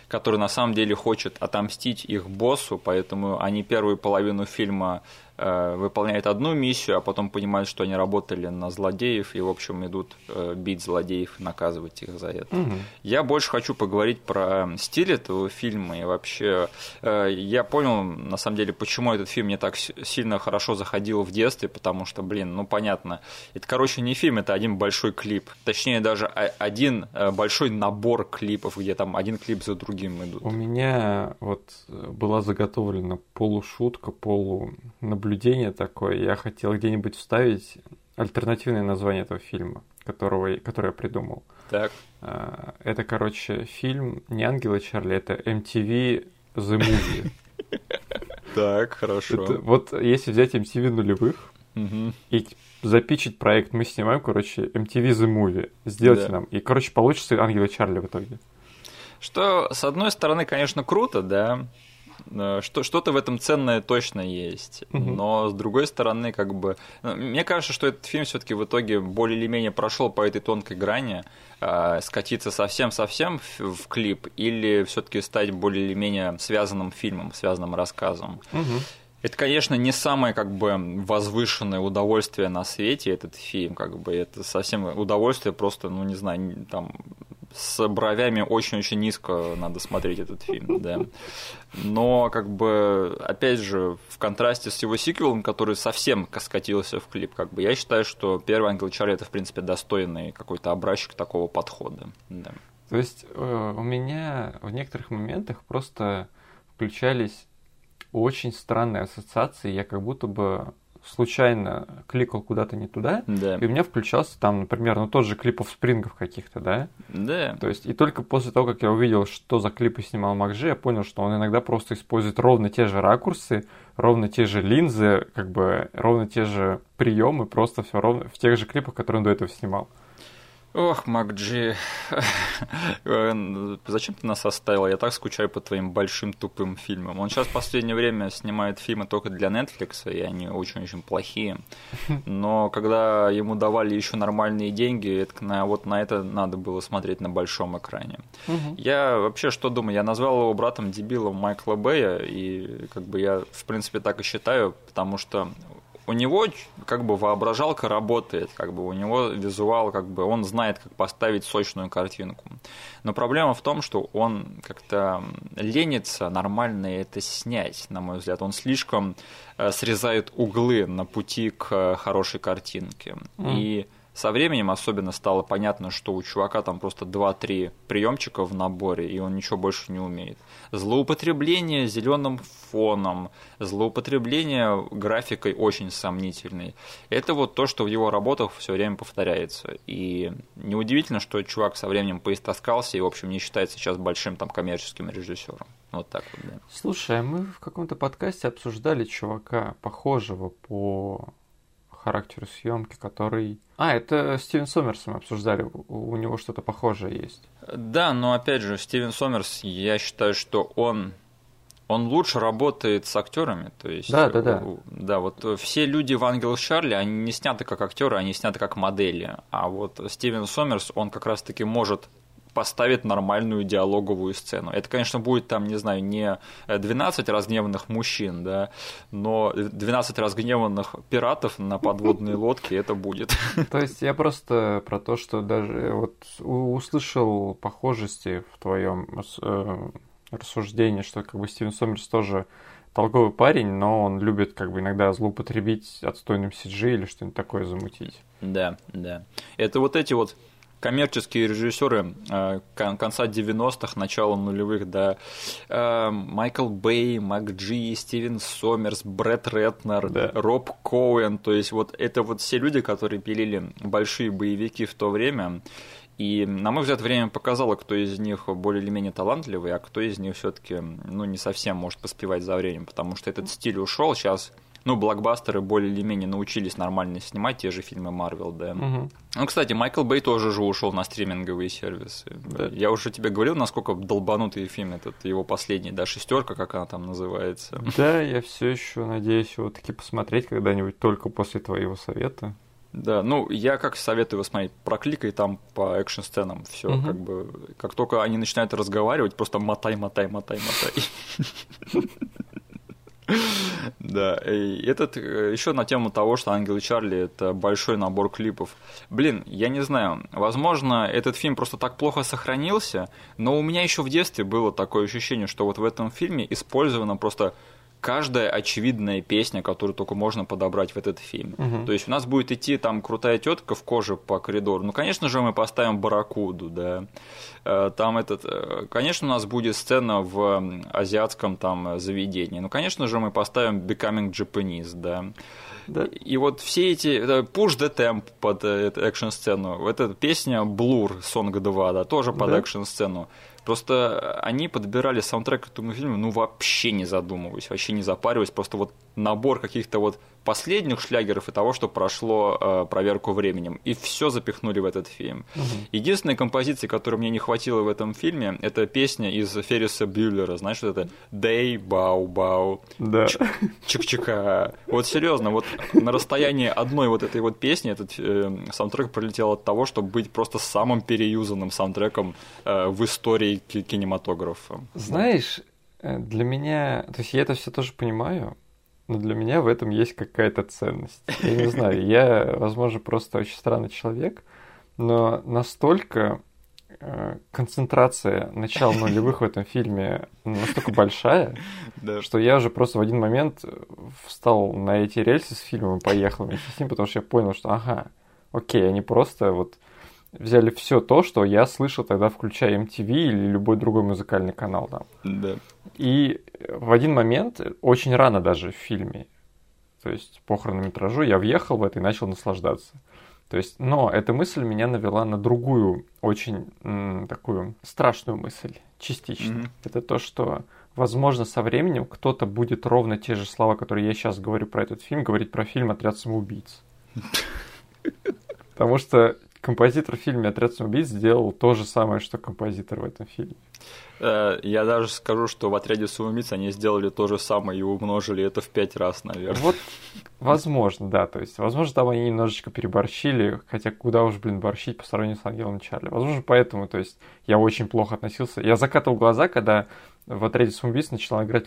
который на самом деле хочет отомстить их боссу, поэтому они первую половину фильма выполняют одну миссию, а потом понимают, что они работали на злодеев и, в общем, идут э, бить злодеев и наказывать их за это. Угу. Я больше хочу поговорить про стиль этого фильма и вообще э, я понял, на самом деле, почему этот фильм мне так сильно хорошо заходил в детстве, потому что, блин, ну понятно, это, короче, не фильм, это один большой клип, точнее даже один большой набор клипов, где там один клип за другим идут. У меня вот была заготовлена полушутка, полу наблюдение такое. Я хотел где-нибудь вставить альтернативное название этого фильма, которого, который я придумал. Так. А, это, короче, фильм не «Ангелы Чарли», это MTV The Movie. [laughs] Так, хорошо. Это, вот если взять MTV нулевых и запичить проект, мы снимаем, короче, MTV The Movie. Сделайте да. нам. И, короче, получится «Ангелы Чарли» в итоге. Что, с одной стороны, конечно, круто, да, что-то в этом ценное точно есть. Угу. Но с другой стороны, как бы. Ну, мне кажется, что этот фильм все-таки в итоге более или менее прошел по этой тонкой грани. Э, скатиться совсем-совсем в, в клип или все-таки стать более или менее связанным фильмом, связанным рассказом. Угу. Это, конечно, не самое как бы возвышенное удовольствие на свете этот фильм, как бы это совсем удовольствие просто, ну не знаю, там с бровями очень-очень низко надо смотреть этот фильм, да. Но, как бы, опять же, в контрасте с его сиквелом, который совсем скатился в клип, как бы, я считаю, что первый «Ангел Чарли» — это, в принципе, достойный какой-то образчик такого подхода, да. То есть э, у меня в некоторых моментах просто включались очень странные ассоциации, я как будто бы случайно кликал куда-то не туда, да. и у меня включался там, например, ну тот же клип спрингов каких-то, да? Да. То есть, и только после того, как я увидел, что за клипы снимал Макжи, я понял, что он иногда просто использует ровно те же ракурсы, ровно те же линзы, как бы ровно те же приемы, просто все ровно в тех же клипах, которые он до этого снимал. Ох, Макджи, зачем ты нас оставил? Я так скучаю по твоим большим тупым фильмам. Он сейчас в последнее время снимает фильмы только для Netflix, и они очень-очень плохие. Но когда ему давали еще нормальные деньги, это, на, вот на это надо было смотреть на большом экране. Я вообще что думаю? Я назвал его братом дебилом Майкла Бэя, и как бы я, в принципе, так и считаю, потому что у него как бы воображалка работает, как бы у него визуал, как бы он знает, как поставить сочную картинку. Но проблема в том, что он как-то ленится нормально это снять, на мой взгляд. Он слишком э, срезает углы на пути к хорошей картинке. Mm. И со временем особенно стало понятно, что у чувака там просто 2-3 приемчика в наборе, и он ничего больше не умеет. Злоупотребление зеленым фоном, злоупотребление графикой очень сомнительной. Это вот то, что в его работах все время повторяется. И неудивительно, что чувак со временем поистоскался и, в общем, не считается сейчас большим там коммерческим режиссером. Вот так вот, да. Слушай, а мы в каком-то подкасте обсуждали чувака, похожего по характеру съемки, который... А, это Стивен Сомерс мы обсуждали, у него что-то похожее есть. Да, но опять же, Стивен Сомерс, я считаю, что он он лучше работает с актерами, то есть да, да, да. да, вот все люди в Ангел Чарли, они не сняты как актеры, они сняты как модели, а вот Стивен Сомерс, он как раз-таки может поставит нормальную диалоговую сцену. Это, конечно, будет там, не знаю, не 12 разгневанных мужчин, да, но 12 разгневанных пиратов на подводной лодке это будет. [laughs] То есть я просто про то, что даже вот услышал похожести в твоем э, рассуждении, что как бы Стивен Сомерс тоже толковый парень, но он любит как бы иногда злоупотребить отстойным CG или что-нибудь такое замутить. Да, да. Это вот эти вот коммерческие режиссеры э, конца 90-х, начала нулевых, да, э, Майкл Бэй, Мак Джи, Стивен Сомерс, Брэд Ретнер, да. Роб Коуэн, то есть вот это вот все люди, которые пилили большие боевики в то время, и, на мой взгляд, время показало, кто из них более или менее талантливый, а кто из них все-таки ну, не совсем может поспевать за временем, потому что этот стиль ушел. Сейчас ну, блокбастеры более или менее научились нормально снимать те же фильмы Марвел, да. Угу. Ну, кстати, Майкл Бэй тоже же ушел на стриминговые сервисы. Да. Я уже тебе говорил, насколько долбанутый фильм этот, его последний, да, шестерка, как она там называется. Да, я все еще надеюсь его таки посмотреть когда-нибудь только после твоего совета. Да, ну я как советую его смотреть, прокликай там по экшн-сценам, все, угу. как бы, как только они начинают разговаривать, просто мотай, мотай, мотай, мотай. [laughs] Да, и этот э, еще на тему того, что Ангел Чарли это большой набор клипов. Блин, я не знаю, возможно, этот фильм просто так плохо сохранился, но у меня еще в детстве было такое ощущение, что вот в этом фильме использовано просто каждая очевидная песня, которую только можно подобрать в этот фильм. Угу. То есть у нас будет идти там крутая тетка в коже по коридору. Ну, конечно же, мы поставим барракуду, да. Э, там этот, э, конечно, у нас будет сцена в азиатском там заведении. Ну, конечно же, мы поставим Becoming Japanese, да. Да. И вот все эти Push the Temp под э, экшн-сцену, эта песня Blur Song 2, да, тоже под да. экшн-сцену. Просто они подбирали саундтрек к этому фильму, ну, вообще не задумываясь, вообще не запариваясь, просто вот набор каких-то вот последних шлягеров и того, что прошло э, проверку временем. И все запихнули в этот фильм. Угу. Единственная композиция, которой мне не хватило в этом фильме, это песня из Ферриса Бюллера. Знаешь, что это? Дэй, бау, бау. Да. Чик-чика. Вот серьезно, вот на расстоянии одной вот этой вот песни этот э, саундтрек пролетел от того, чтобы быть просто самым переюзанным саундтреком э, в истории кинематографа. Знаешь, э, для меня, то есть я это все тоже понимаю, но для меня в этом есть какая-то ценность. Я не знаю, я, возможно, просто очень странный человек, но настолько э, концентрация начала нулевых в этом фильме настолько большая, что я уже просто в один момент встал на эти рельсы с фильмом и поехал вместе с ним, потому что я понял, что ага, окей, они просто вот взяли все то, что я слышал тогда, включая MTV или любой другой музыкальный канал там. Да. И в один момент, очень рано даже в фильме, то есть по хронометражу, я въехал в это и начал наслаждаться. То есть, но эта мысль меня навела на другую, очень м, такую страшную мысль, частично. Mm-hmm. Это то, что, возможно, со временем кто-то будет ровно те же слова, которые я сейчас говорю про этот фильм, говорить про фильм «Отряд самоубийц». [laughs] Потому что композитор в фильме «Отряд самоубийц» сделал то же самое, что композитор в этом фильме. Э, я даже скажу, что в «Отряде самоубийц» они сделали то же самое и умножили это в пять раз, наверное. Вот, возможно, да. То есть, возможно, там они немножечко переборщили, хотя куда уж, блин, борщить по сравнению с «Ангелом Чарли». Возможно, поэтому, то есть, я очень плохо относился. Я закатывал глаза, когда в «Отряде самоубийц» начала играть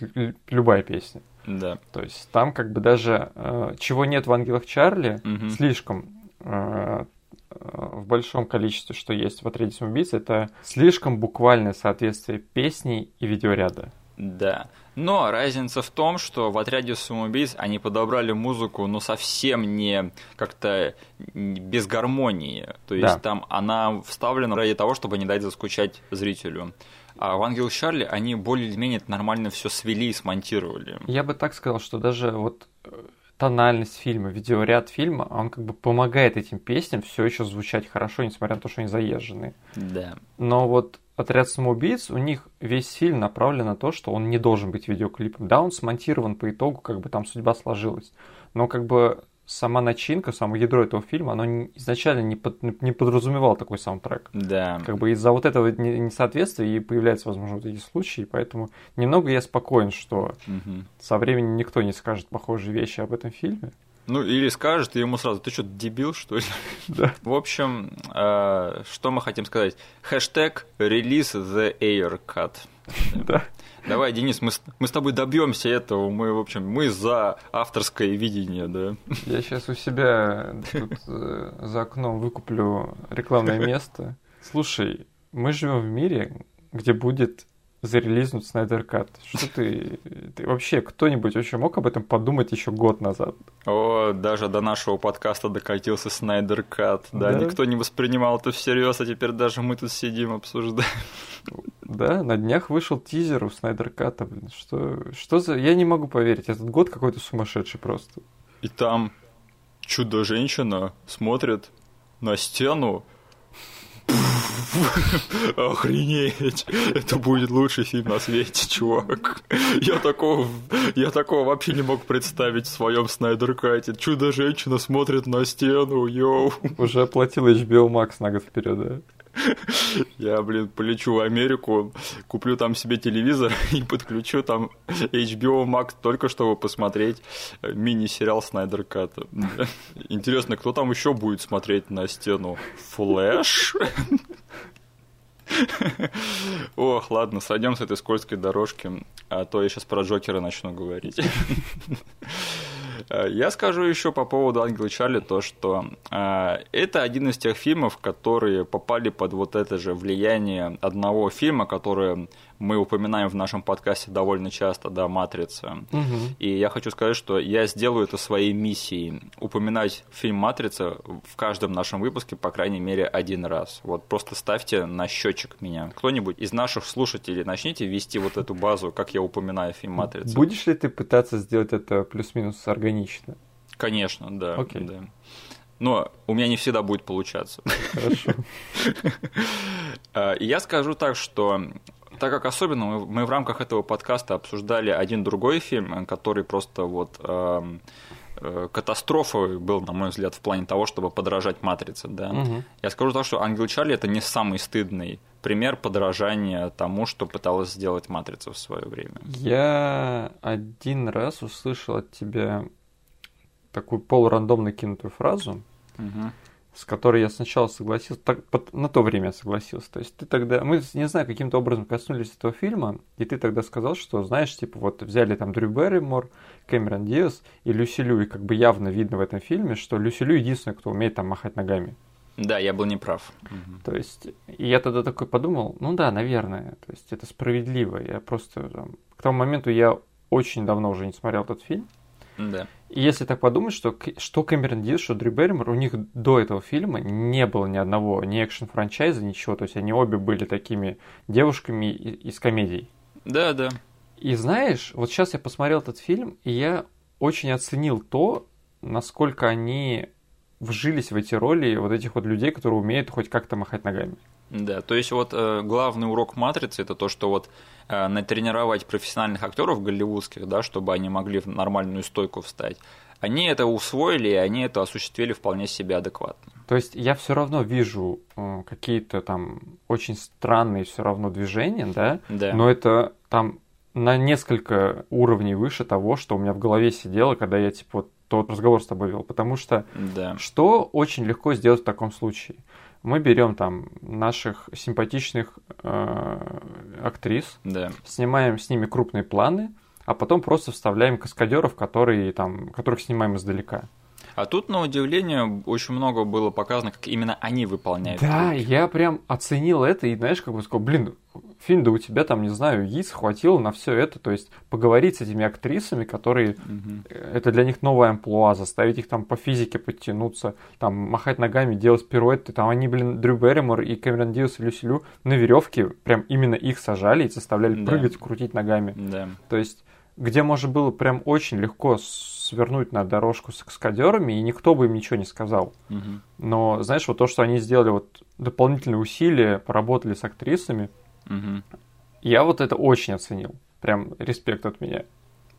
любая песня. Да. То есть, там как бы даже э, чего нет в «Ангелах Чарли», угу. слишком э, в большом количестве, что есть в отряде самоубийц, это слишком буквальное соответствие песней и видеоряда. Да. Но разница в том, что в отряде самоубийц они подобрали музыку, но совсем не как-то без гармонии. То есть да. там она вставлена ради того, чтобы не дать заскучать зрителю. А в Ангел Чарли они более-менее нормально все свели и смонтировали. Я бы так сказал, что даже вот э, тональность фильма, видеоряд фильма, он как бы помогает этим песням все еще звучать хорошо, несмотря на то, что они заезженные. Да. Но вот отряд самоубийц, у них весь фильм направлен на то, что он не должен быть видеоклипом. Да, он смонтирован по итогу, как бы там судьба сложилась. Но как бы сама начинка, само ядро этого фильма, оно изначально не, под, не подразумевало такой саундтрек. Да. Как бы из-за вот этого несоответствия и появляются, возможно, вот эти случаи, поэтому немного я спокоен, что угу. со временем никто не скажет похожие вещи об этом фильме. Ну, или скажет, и ему сразу, ты что, дебил, что ли? [laughs] Да. В общем, э, что мы хотим сказать? Хэштег релиз the air cut. [laughs] Да. Давай, Денис, мы, мы с тобой добьемся этого. Мы, в общем, мы за авторское видение, да. Я сейчас у себя тут э, за окном выкуплю рекламное место. Слушай, мы живем в мире, где будет зарелизнут Снайдер Кат. Что ты, ты вообще кто-нибудь вообще мог об этом подумать еще год назад? О, даже до нашего подкаста докатился Снайдер Кат. Да, да, никто не воспринимал это всерьез, а теперь даже мы тут сидим обсуждаем. Да, на днях вышел тизер у Снайдер Ката, блин. Что, что за... Я не могу поверить, этот год какой-то сумасшедший просто. И там чудо-женщина смотрит на стену, Охренеть! Это будет лучший фильм на свете, чувак. Я такого, я такого вообще не мог представить в своем Снайдер-кате. Чудо-женщина смотрит на стену, йоу. Уже оплатил HBO Max на год вперед, да? [laughs] Я, блин, полечу в Америку, куплю там себе телевизор [laughs] и подключу там HBO Max только чтобы посмотреть мини-сериал Снайдер Ката. [laughs] Интересно, кто там еще будет смотреть на стену? Флэш? Ох, ладно, сойдем с этой скользкой дорожки, а то я сейчас про Джокера начну говорить. Э, я скажу еще по поводу Ангела Чарли то, что э, это один из тех фильмов, которые попали под вот это же влияние одного фильма, который мы упоминаем в нашем подкасте довольно часто, да, «Матрица». Угу. И я хочу сказать, что я сделаю это своей миссией, упоминать фильм «Матрица» в каждом нашем выпуске, по крайней мере, один раз. Вот просто ставьте на счетчик меня. Кто-нибудь из наших слушателей начните вести вот эту базу, как я упоминаю фильм «Матрица». Будешь ли ты пытаться сделать это плюс-минус органично? Конечно, да. Окей. Да. Но у меня не всегда будет получаться. Хорошо. [laughs] А, я скажу так, что так как особенно мы, мы в рамках этого подкаста обсуждали один другой фильм, который просто вот э, э, катастрофой был, на мой взгляд, в плане того, чтобы подражать матрице, да. Угу. Я скажу так, что Ангел Чарли это не самый стыдный пример подражания тому, что пыталась сделать матрица в свое время. Я один раз услышал от тебя такую полурандомно кинутую фразу. Угу с которой я сначала согласился, так, под, на то время согласился. То есть ты тогда, мы, не знаю, каким-то образом коснулись этого фильма, и ты тогда сказал, что, знаешь, типа вот взяли там Дрю Берримор, Кэмерон Диас и Люси Лю, и как бы явно видно в этом фильме, что Люси Лю единственная, кто умеет там махать ногами. Да, я был неправ. То есть, и я тогда такой подумал, ну да, наверное, то есть это справедливо. Я просто там, к тому моменту я очень давно уже не смотрел этот фильм. Да. И если так подумать, что, что Кэмерон Диас, что Дрю Берримор, у них до этого фильма не было ни одного, ни экшен-франчайза, ничего. То есть они обе были такими девушками из комедий. Да, да. И знаешь, вот сейчас я посмотрел этот фильм, и я очень оценил то, насколько они вжились в эти роли вот этих вот людей, которые умеют хоть как-то махать ногами. Да, то есть вот э, главный урок матрицы это то, что вот э, натренировать профессиональных актеров голливудских, да, чтобы они могли в нормальную стойку встать. Они это усвоили, и они это осуществили вполне себе адекватно. То есть я все равно вижу э, какие-то там очень странные все равно движения, да? Да. Но это там на несколько уровней выше того, что у меня в голове сидело, когда я типа вот тот разговор с тобой вел. Потому что Да. что очень легко сделать в таком случае? Мы берем там наших симпатичных э, актрис, Да. снимаем с ними крупные планы, а потом просто вставляем каскадеров, которые там, которых снимаем издалека. А тут, на удивление, очень много было показано, как именно они выполняют. Да, трюки. я прям оценил это и, знаешь, как бы сказал, блин, фильм, да у тебя там, не знаю, яиц хватило на все это, то есть поговорить с этими актрисами, которые, э, это для них новая амплуа, заставить их там по физике подтянуться, там махать ногами, делать пируэты, там они, блин, Дрю Берримор и Кэмерон Диас и Люси Лю на веревке прям именно их сажали и заставляли Да. прыгать, крутить ногами. Да. То есть, где можно было прям очень легко свернуть на дорожку с каскадерами, и никто бы им ничего не сказал. Мгм. Но, знаешь, вот то, что они сделали вот дополнительные усилия, поработали с актрисами, Мгм. я вот это очень оценил. Прям респект от меня.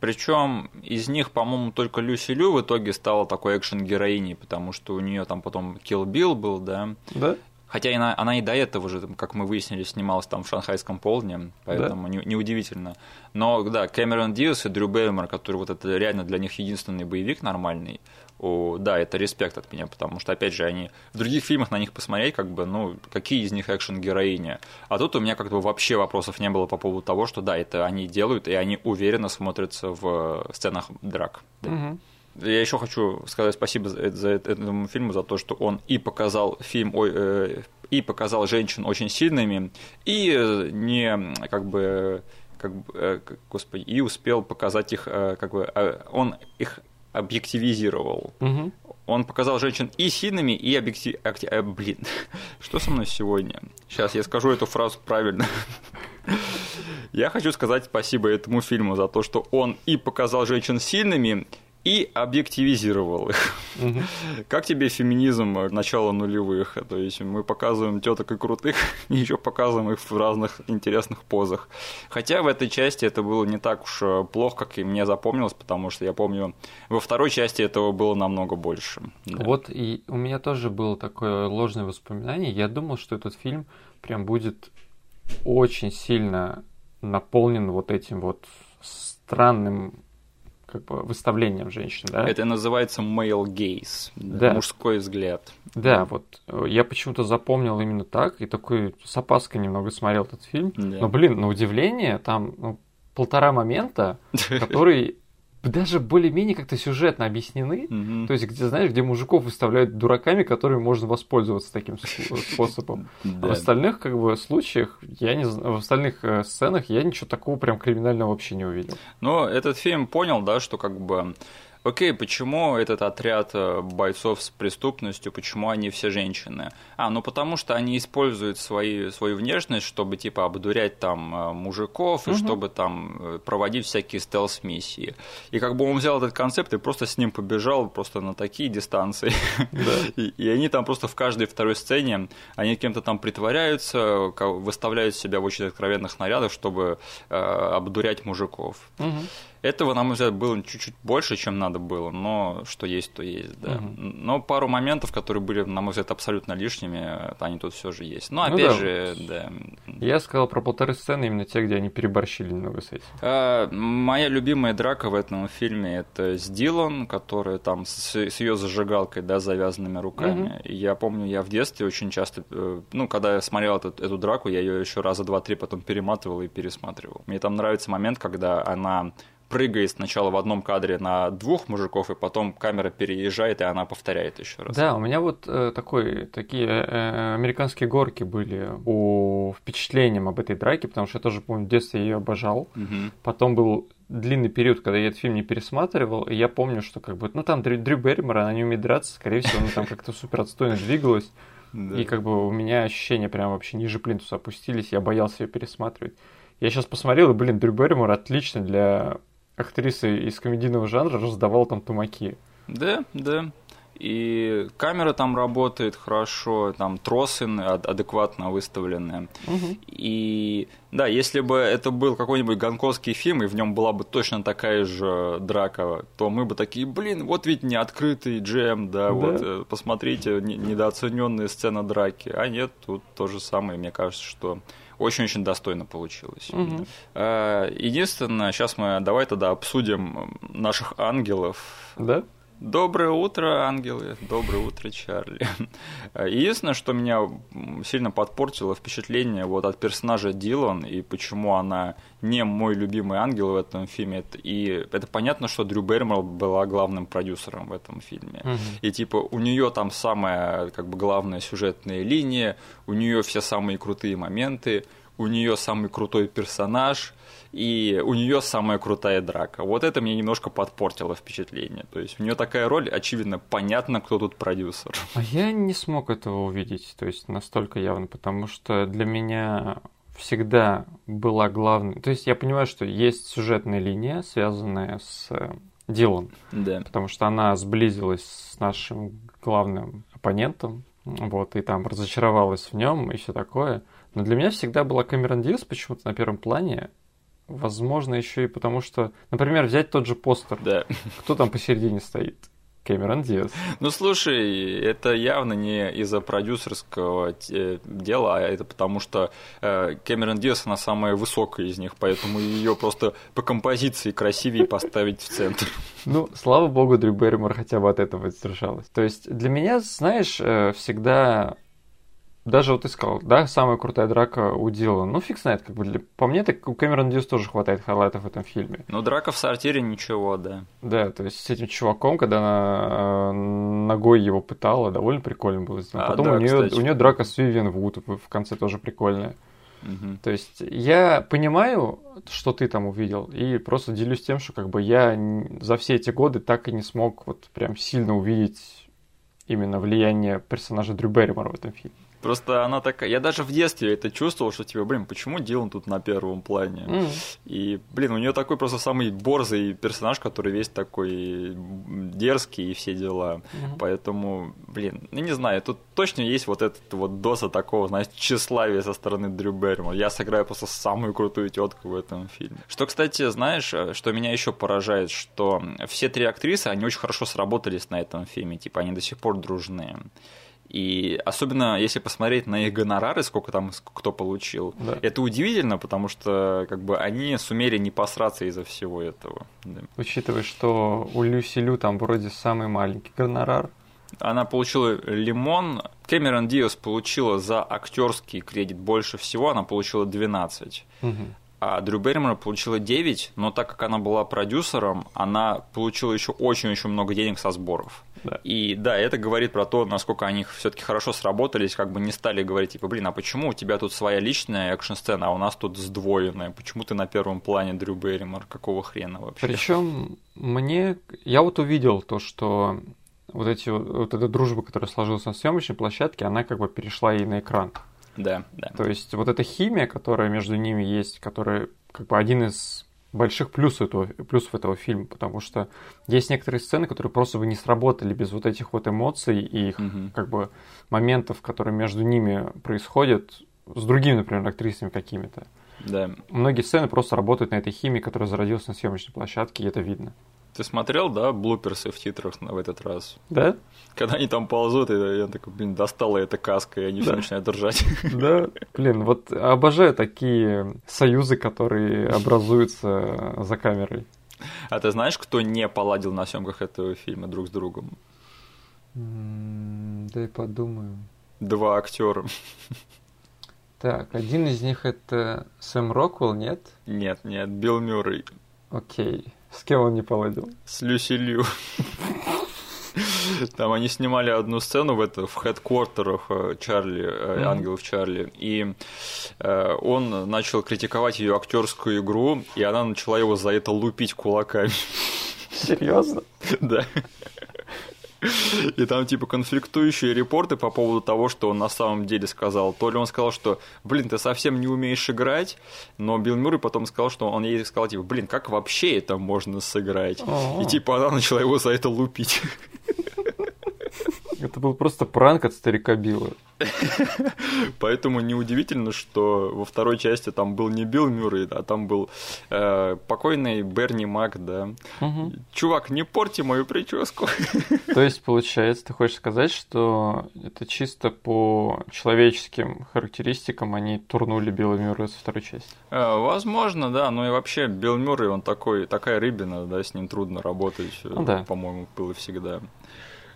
Причем из них, по-моему, только Люси Лю в итоге стала такой экшен-героиней, потому что у нее там потом Kill Bill был, да. Да? Хотя она, она и до этого же, как мы выяснили, снималась там в шанхайском полдне, поэтому не- неудивительно. Но да, Кэмерон Диас и Дрю Беймер, который вот это реально для них единственный боевик нормальный, о, да, это респект от меня, потому что, опять же, они в других фильмах на них посмотреть, как бы, ну, какие из них экшен-героини. А тут у меня как бы вообще вопросов не было по поводу того, что да, это они делают, и они уверенно смотрятся в сценах драк. Да. Мгм. Я еще хочу сказать спасибо за, за это- этому фильму, за то, что он и показал фильм, ой, э, и показал женщин очень сильными, и э, не как бы, как бы, э, господи, и успел показать их, э, как бы, э, он их объективизировал. Мгм. Он показал женщин и сильными, и объектив... э, блин, [laughs] что со мной сегодня? Сейчас я скажу эту фразу правильно. [laughs] Я хочу сказать спасибо этому фильму за то, что он и показал женщин сильными, и объективизировал их. Как тебе феминизм э, начала нулевых? То есть мы показываем теток и крутых, [laughs] и еще показываем их в разных интересных позах. Хотя в этой части это было не так уж э, плохо, как и мне запомнилось, потому что я помню, во второй части этого было намного больше. Да. Вот и у меня тоже было такое ложное воспоминание. Я думал, что этот фильм прям будет очень сильно наполнен вот этим вот странным как бы выставлением женщин, да? Это называется male gaze, да, мужской взгляд. Да, вот э, я почему-то запомнил именно так и такой с опаской немного смотрел этот фильм. Да. Но, блин, на удивление, там ну, полтора момента, [laughs] которые даже более-менее как-то сюжетно объяснены. Мгм. То есть, где, знаешь, где мужиков выставляют дураками, которыми можно воспользоваться таким с- [laughs] способом. А в остальных, как бы, случаях, я не в остальных э, сценах я ничего такого прям криминального вообще не увидел. Но этот фильм понял, да, что как бы Окей, почему этот отряд э, бойцов с преступностью, почему они все женщины? А, ну потому что они используют свои, свою внешность, чтобы типа обдурять там э, мужиков и Мгм. чтобы там э, проводить всякие стелс-миссии. И как бы он взял этот концепт и просто с ним побежал просто на такие дистанции. [laughs] И, и они там просто в каждой второй сцене, они кем-то там притворяются, выставляют себя в очень откровенных нарядах, чтобы э, обдурять мужиков. Мгм. Этого, на мой взгляд, было чуть-чуть больше, чем надо было, но что есть, то есть, да. Мгм. Но пару моментов, которые были, на мой взгляд, абсолютно лишними, они тут все же есть. Но Ну опять да. же, да. Я сказал про полторы сцены, именно те, где они переборщили немного с этим. А, Моя любимая драка в этом фильме это с Дилан, которая там с, с ее зажигалкой, да, завязанными руками. И Я помню, я в детстве очень часто, э, ну, когда я смотрел эту, эту драку, я ее еще раза два-три потом перематывал и пересматривал. Мне там нравится момент, когда она прыгает сначала в одном кадре на двух мужиков, и потом камера переезжает, и она повторяет еще раз. Да, у меня вот э, такой, такие э, американские горки были по впечатлениям об этой драке, потому что я тоже помню, в детстве ее обожал. Мгм. Потом был длинный период, когда я этот фильм не пересматривал, и я помню, что как бы, ну там Дрю, Дрю Берримор, она не умеет драться, скорее всего, она там как-то супер отстойно двигалась, Да. и как бы у меня ощущения прям вообще ниже плинтуса опустились, я боялся ее пересматривать. Я сейчас посмотрел, и, блин, Дрю Берримор отлично для актрисы из комедийного жанра раздавал там тумаки. Да, да. и камера там работает хорошо, там тросы адекватно выставлены. Угу. И да, если бы это был какой-нибудь гонконгский фильм, и в нем была бы точно такая же драка, то мы бы такие, блин, вот ведь не открытый джем, да, да. вот э, посмотрите, недооцененная сцена драки. А нет, тут то же самое, мне кажется, что очень-очень достойно получилось. Угу. Единственное, сейчас мы давай тогда обсудим наших ангелов. Да? Доброе утро, ангелы. Доброе утро, Чарли. [laughs] Единственное, что меня сильно подпортило впечатление вот от персонажа Дилан и почему она не мой любимый ангел в этом фильме. И это понятно, что Дрю Берримор была главным продюсером в этом фильме. Угу. И типа у нее там самая как бы главная сюжетная линия, у нее все самые крутые моменты, у нее самый крутой персонаж – и у нее самая крутая драка. Вот это мне немножко подпортило впечатление. То есть у нее такая роль, очевидно, понятно, кто тут продюсер. А я не смог этого увидеть, то есть настолько явно, потому что для меня всегда была главной... То есть я понимаю, что есть сюжетная линия, связанная с э, Дилан. Да. Потому что она сблизилась с нашим главным оппонентом, вот, и там разочаровалась в нем и все такое. Но для меня всегда была Камерон Диас почему-то на первом плане, Возможно, еще и потому что, например, взять тот же постер. Да. Кто там посередине стоит? Кэмерон Диас. Ну слушай, это явно не из-за продюсерского дела, а это потому что э, Кэмерон Диас она самая высокая из них, поэтому ее просто по композиции красивее поставить в центр. Ну, слава богу, Дрю Берримор хотя бы от этого воздержалась. То есть для меня, знаешь, э, всегда даже вот ты сказал, да, самая крутая драка у Дилан. Ну, фиг знает, как бы для... по мне, так у Кэмерон Диас тоже хватает highlight -ов в этом фильме. Ну, драка в сортире ничего, да. Да, то есть с этим чуваком, когда она э, ногой его пытала, довольно прикольно было. А, Потом да, у, нее, у нее драка с Вивиан Вуд в конце тоже прикольная. Угу. То есть я понимаю, что ты там увидел, и просто делюсь тем, что как бы я за все эти годы так и не смог вот прям сильно увидеть именно влияние персонажа Дрю Берримора в этом фильме. Просто она такая... Я даже в детстве это чувствовал, что, типа, блин, почему Дилан тут на первом плане? Mm. И, блин, у нее такой просто самый борзый персонаж, который весь такой дерзкий и все дела. Mm-hmm. Поэтому, блин, ну не знаю, тут точно есть вот этот вот доза такого, знаешь, тщеславия со стороны Дрю Берримора. Я сыграю просто самую крутую тетку в этом фильме. Что, кстати, знаешь, что меня еще поражает, что все три актрисы, они очень хорошо сработались на этом фильме. Типа, они до сих пор дружные. И особенно если посмотреть на их гонорары, сколько там кто получил, да. это удивительно, потому что как бы они сумели не посраться из-за всего этого. Да. Учитывая, что у Люси Лю там вроде самый маленький гонорар. Она получила лимон. Кэмерон Диас получила за актерский кредит больше всего, она получила 12. Угу. А Дрю Берримор получила 9, но так как она была продюсером, она получила еще очень-очень много денег со сборов. Да. И да, это говорит про то, насколько они все-таки хорошо сработались, как бы не стали говорить, типа, блин, а почему у тебя тут своя личная экшн-сцена, а у нас тут сдвоенная? Почему ты на первом плане Дрю Берримор? Какого хрена вообще? Причем мне... Я вот увидел то, что вот эти вот эта дружба, которая сложилась на съемочной площадке, она как бы перешла и на экран. Да, да. То есть вот эта химия, которая между ними есть, которая как бы один из больших плюсов этого, плюсов этого фильма, потому что есть некоторые сцены, которые просто бы не сработали без вот этих вот эмоций и их угу. как бы моментов, которые между ними происходят с другими, например, актрисами какими-то. Да. Многие сцены просто работают на этой химии, которая зародилась на съемочной площадке, и это видно. Ты смотрел, да, блуперсы в титрах в этот раз? Да? Когда они там ползут, и я такой, блин, достала эта каска, и они да. все начинают держать. [laughs] Да, блин, вот обожаю такие союзы, которые образуются за камерой. А ты знаешь, кто не поладил на съемках этого фильма друг с другом? Дай подумаю. Два актера. Так, один из них это Сэм Роквелл, нет? Нет, нет, Билл Мюррей. Окей. С кем он не поладил? С Люси Лью. Там они снимали одну сцену в, это, в хедквартерах э, Чарли, mm-hmm. ангелов Чарли, и э, он начал критиковать ее актерскую игру, и она начала его за это лупить кулаками. Серьезно? Да. И там типа конфликтующие репорты по поводу того, что он на самом деле сказал. То ли он сказал, что, блин, ты совсем не умеешь играть, но Билл Мюррей потом сказал, что он ей сказал, типа, блин, как вообще это можно сыграть? И типа она начала его за это лупить. Это был просто пранк от старика Билла. [laughs] Поэтому неудивительно, что во второй части там был не Билл Мюррей, а там был э, покойный Берни Мак, да. Угу. Чувак, не порти мою прическу. [laughs] То есть, получается, ты хочешь сказать, что это чисто по человеческим характеристикам они турнули Билла Мюррея со второй части? Э, возможно, да. Ну и вообще Билл Мюррей, он такой, такая рыбина, да, с ним трудно работать, ну, да. по-моему, было всегда.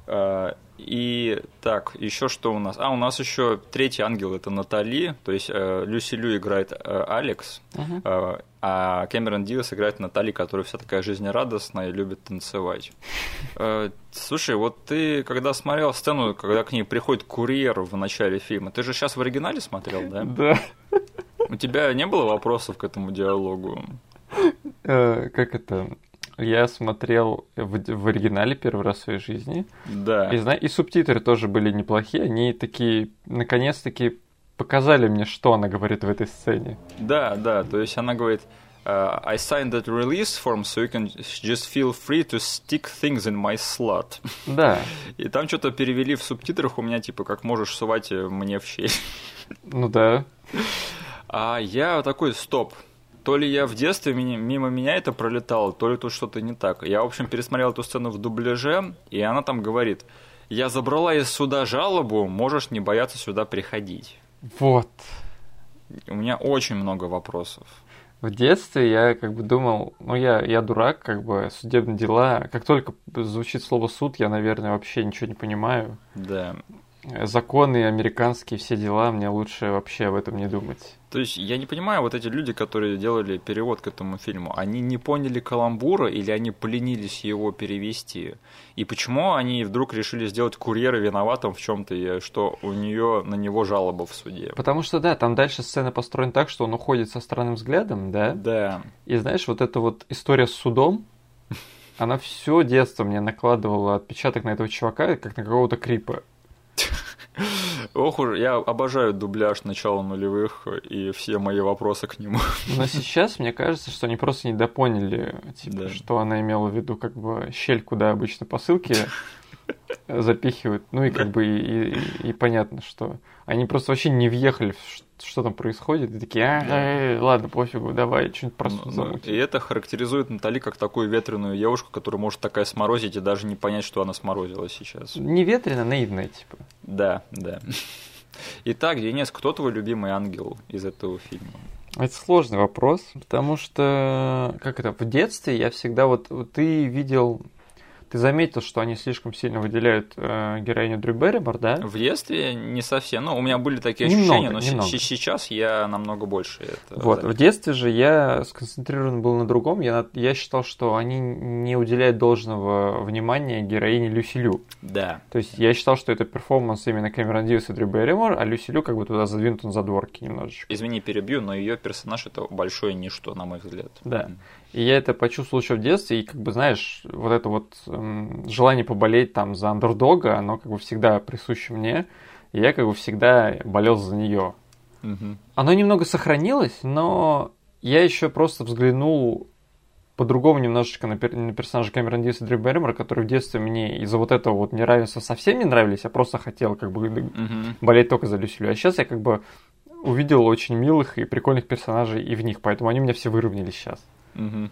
А, и так, еще что у нас? А, у нас еще третий ангел это Натали, то есть э, Люси Лю играет э, Алекс, uh-huh. а Кэмерон Диас играет Натали, которая вся такая жизнерадостная и любит танцевать. [laughs] Э, слушай, вот ты когда смотрел сцену, когда к ней приходит курьер в начале фильма, ты же сейчас в оригинале смотрел, да? [laughs] Да. У тебя не было вопросов к этому диалогу? Как это? Я смотрел в, в оригинале первый раз в своей жизни. Да. И, и субтитры тоже были неплохие. Они такие, наконец-таки, показали мне, что она говорит в этой сцене. Да, да. То есть она говорит, uh, I signed that release form, so you can just feel free to stick things in my slot. Да. [laughs] И там что-то перевели в субтитрах у меня, типа, как можешь сувать мне в щель. Ну да. А я такой, стоп, то ли я в детстве мимо меня это пролетало, то ли тут что-то не так. Я, в общем, пересмотрел эту сцену в дубляже, и она там говорит, я забрала из суда жалобу, можешь не бояться сюда приходить. Вот. У меня очень много вопросов. В детстве я как бы думал, ну я, я дурак, как бы судебные дела, как только звучит слово суд, я, наверное, вообще ничего не понимаю. Да законы американские, все дела, мне лучше вообще об этом не думать. То есть я не понимаю, вот эти люди, которые делали перевод к этому фильму, они не поняли каламбура или они поленились его перевести? И почему они вдруг решили сделать курьера виноватым в чем-то, что у нее на него жалоба в суде? Потому что, да, там дальше сцена построена так, что он уходит со странным взглядом, да? Да. И знаешь, вот эта вот история с судом, она все детство мне накладывала отпечаток на этого чувака, как на какого-то крипа. Ох уж, я обожаю дубляж начала нулевых и все мои вопросы к нему. Но сейчас мне кажется, что они просто недопоняли, типа, да. что она имела в виду, как бы щель, куда обычно посылки запихивают. Ну и как бы и, и, и понятно, что они просто вообще не въехали в что там происходит, и такие, а, да. ладно, пофигу, давай, что-нибудь просто ну, замутим. И это характеризует Натали как такую ветреную девушку, которая может такая сморозить и даже не понять, что она сморозила сейчас. Не ветреная, наивная, типа. Да, да. Итак, Денис, кто твой любимый ангел из этого фильма? Это сложный вопрос, потому что, как это, в детстве я всегда вот, вот ты видел ты заметил, что они слишком сильно выделяют э, героиню Дрю Берримор, да? В детстве не совсем. Ну, у меня были такие немного, ощущения, но немного. сейчас я намного больше это Вот, заметил. в детстве же я сконцентрирован был на другом. Я, я считал, что они не уделяют должного внимания героине Люси Лю. Да. То есть я считал, что это перформанс именно Кэмерон Диас и Дрю Берримор, а Люси Лю как бы туда задвинут на задворки немножечко. Извини, перебью, но ее персонаж это большое ничто, на мой взгляд. Да. И я это почувствовал еще в детстве, и как бы, знаешь, вот это вот эм, желание поболеть там за андердога, оно как бы всегда присуще мне, и я как бы всегда болел за нее. Угу. Оно немного сохранилось, но я еще просто взглянул по-другому немножечко на, пер- на персонажа Кэмерон Диас и Дрю Берримора, которые в детстве мне из-за вот этого вот неравенства совсем не нравились, я просто хотел как бы uh болеть только за Люсилю. А сейчас я как бы увидел очень милых и прикольных персонажей и в них, поэтому они у меня все выровнялись сейчас. Угу.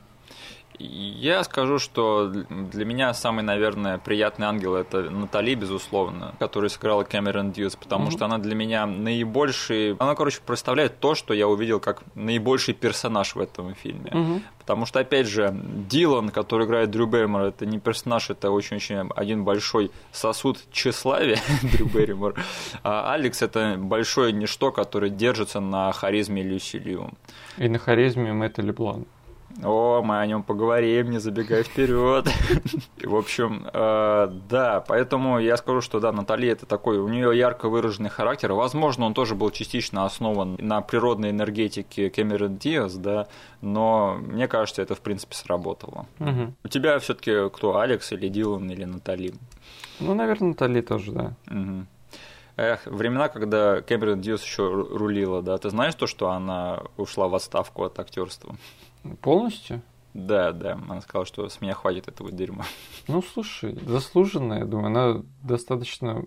Я скажу, что для меня самый, наверное, приятный ангел это Натали, безусловно, которую сыграла Кэмерон Дьюз, потому mm-hmm. что она для меня наибольший... Она, короче, представляет то, что я увидел как наибольший персонаж в этом фильме. Mm-hmm. Потому что, опять же, Дилан, который играет Дрю Берримор, это не персонаж, это очень-очень один большой сосуд тщеславия [laughs] Дрю Берримор. А Алекс — это большое ничто, которое держится на харизме Люси Лью. И на харизме Мэтта Леблана. О, мы о нем поговорим, не забегай вперед. В общем, э, да, поэтому я скажу, что да, Натали это такой, у нее ярко выраженный характер. Возможно, он тоже был частично основан на природной энергетике Кэмерон Диас, да, но мне кажется, это в принципе сработало. Угу. У тебя все-таки кто, Алекс или Дилан или Натали? Ну, наверное, Натали тоже, да. Угу. Эх, времена, когда Кэмерон Диас еще рулила, да, ты знаешь то, что она ушла в отставку от актерства? Полностью? Да, да, она сказала, что с меня хватит этого дерьма. Ну, слушай, заслуженно, я думаю, она достаточно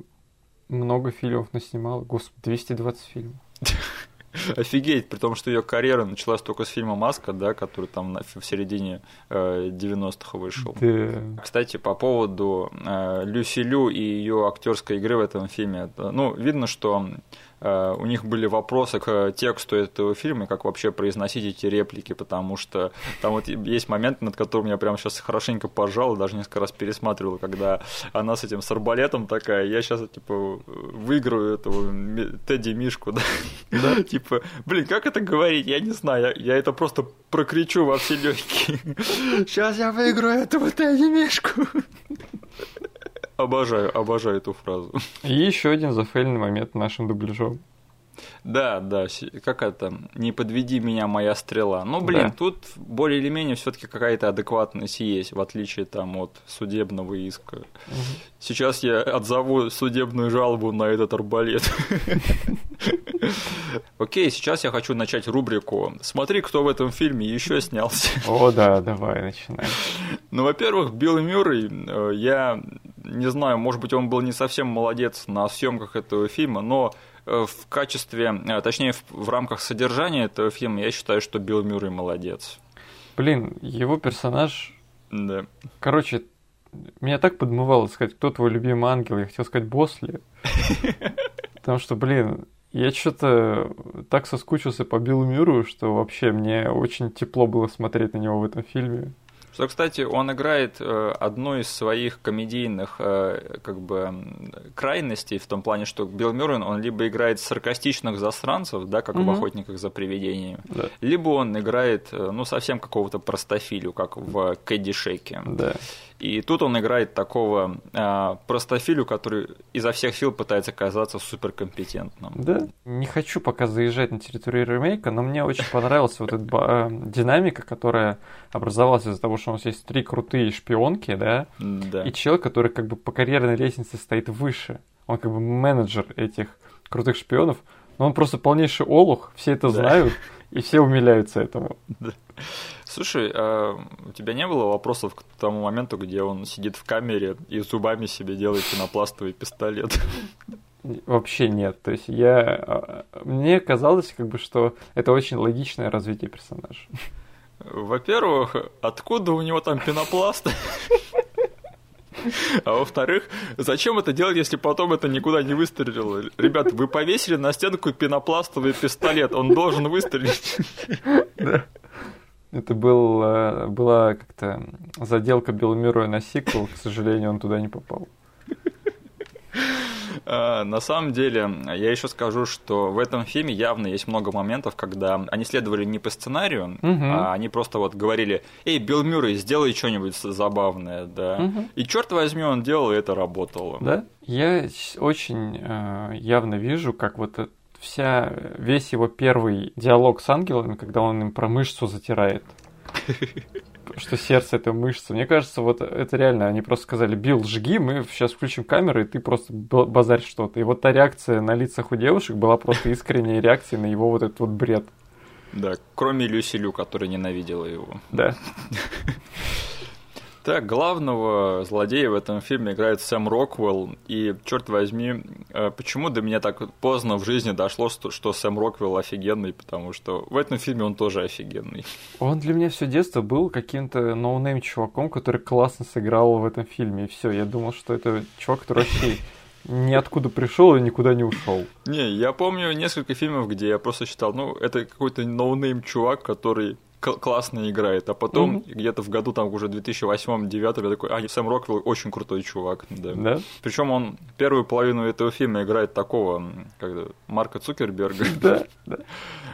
много фильмов наснимала. Господи, 220 фильмов. [laughs] Офигеть, при том, что ее карьера началась только с фильма Маска, да, который там в середине э, 90-х вышел. Да. Кстати, по поводу э, Люси Лю и ее актерской игры в этом фильме, ну, видно, что Э, у них были вопросы к тексту этого фильма, как вообще произносить эти реплики, потому что там вот есть момент, над которым я прямо сейчас хорошенько пожал, даже несколько раз пересматривал, когда она с этим с арбалетом такая, я сейчас, типа, выиграю этого Тедди Мишку, да? да? [laughs] Типа, блин, как это говорить? Я не знаю, я, я это просто прокричу во все легкие. Сейчас я выиграю этого Тедди Мишку. [laughs] Обожаю, обожаю эту фразу. [laughs] И еще один зафейльный момент нашим дубляжом. Да, да, как это, не подведи меня, моя стрела. Ну, блин, да. тут более или менее все-таки какая-то адекватность есть, в отличие там от судебного иска. Угу. Сейчас я отзову судебную жалобу на этот арбалет. [laughs] Окей, сейчас я хочу начать рубрику «Смотри, кто в этом фильме еще снялся». О, да, давай, начинаем. Ну, во-первых, Билл Мюррей, э, я не знаю, может быть, он был не совсем молодец на съемках этого фильма, но э, в качестве, э, точнее, в рамках содержания этого фильма я считаю, что Билл Мюррей молодец. Блин, его персонаж... Да. Короче, меня так подмывало сказать, кто твой любимый ангел, я хотел сказать Босли. [laughs] Потому что, блин, я что-то так соскучился по Биллу Мюру, что вообще мне очень тепло было смотреть на него в этом фильме. Что, кстати, он играет э, одну из своих комедийных э, как бы крайностей в том плане, что Билл Мюррен, он либо играет саркастичных засранцев, да, как mm-hmm. в «Охотниках за привидениями», да. либо он играет, э, ну, совсем какого-то простофилю, как в «Кэдди Шейке». Да. И тут он играет такого э, простофилю, который изо всех сил пытается казаться суперкомпетентным. Да. Не хочу пока заезжать на территорию ремейка, но мне очень понравилась вот эта динамика, которая образовалась из-за того, что у нас есть три крутые шпионки, да? Да. И человек, который как бы по карьерной лестнице стоит выше. Он как бы менеджер этих крутых шпионов, но он просто полнейший олух, все это да. знают, и все умиляются этому. Да. Слушай, а у тебя не было вопросов к тому моменту, где он сидит в камере и зубами себе делает пенопластовый пистолет? Вообще нет. То есть я... А, мне казалось, как бы, что это очень логичное развитие персонажа. Во-первых, откуда у него там пенопласт? А во-вторых, зачем это делать, если потом это никуда не выстрелило? Ребята, вы повесили на стенку пенопластовый пистолет, он должен выстрелить. Это был, э, была как-то заделка Беломироя на сиквел, к сожалению, он туда не попал. А, на самом деле, я еще скажу, что в этом фильме явно есть много моментов, когда они следовали не по сценарию, угу. а они просто вот говорили, эй, Билл Мюррей, сделай что-нибудь забавное, да. Угу. И черт возьми, он делал, и это работало. Да? Я очень э, явно вижу, как вот вся, весь его первый диалог с ангелами, когда он им про мышцу затирает. [laughs] Что сердце это мышца. Мне кажется, вот это реально, они просто сказали, Билл, жги, мы сейчас включим камеру, и ты просто базарь что-то. И вот та реакция на лицах у девушек была просто искренняя реакция на его вот этот вот бред. Да, кроме Люси Лю, которая ненавидела его. Да. [laughs] Так, главного злодея в этом фильме играет Сэм Роквелл, и, черт возьми, э, почему до меня так поздно в жизни дошло, что, что Сэм Роквелл офигенный, потому что в этом фильме он тоже офигенный. Он для меня все детство был каким-то no name чуваком, который классно сыграл в этом фильме, и все, я думал, что это чувак, который вообще ниоткуда пришел и никуда не ушел. Не, я помню несколько фильмов, где я просто считал, ну, это какой-то no name чувак, который классно играет. А потом mm-hmm. где-то в году там уже 2008-2009 я такой, а, Сэм Роквелл очень крутой чувак. Да. да? Причем он первую половину этого фильма играет такого, как Марка Цукерберга. Да, да.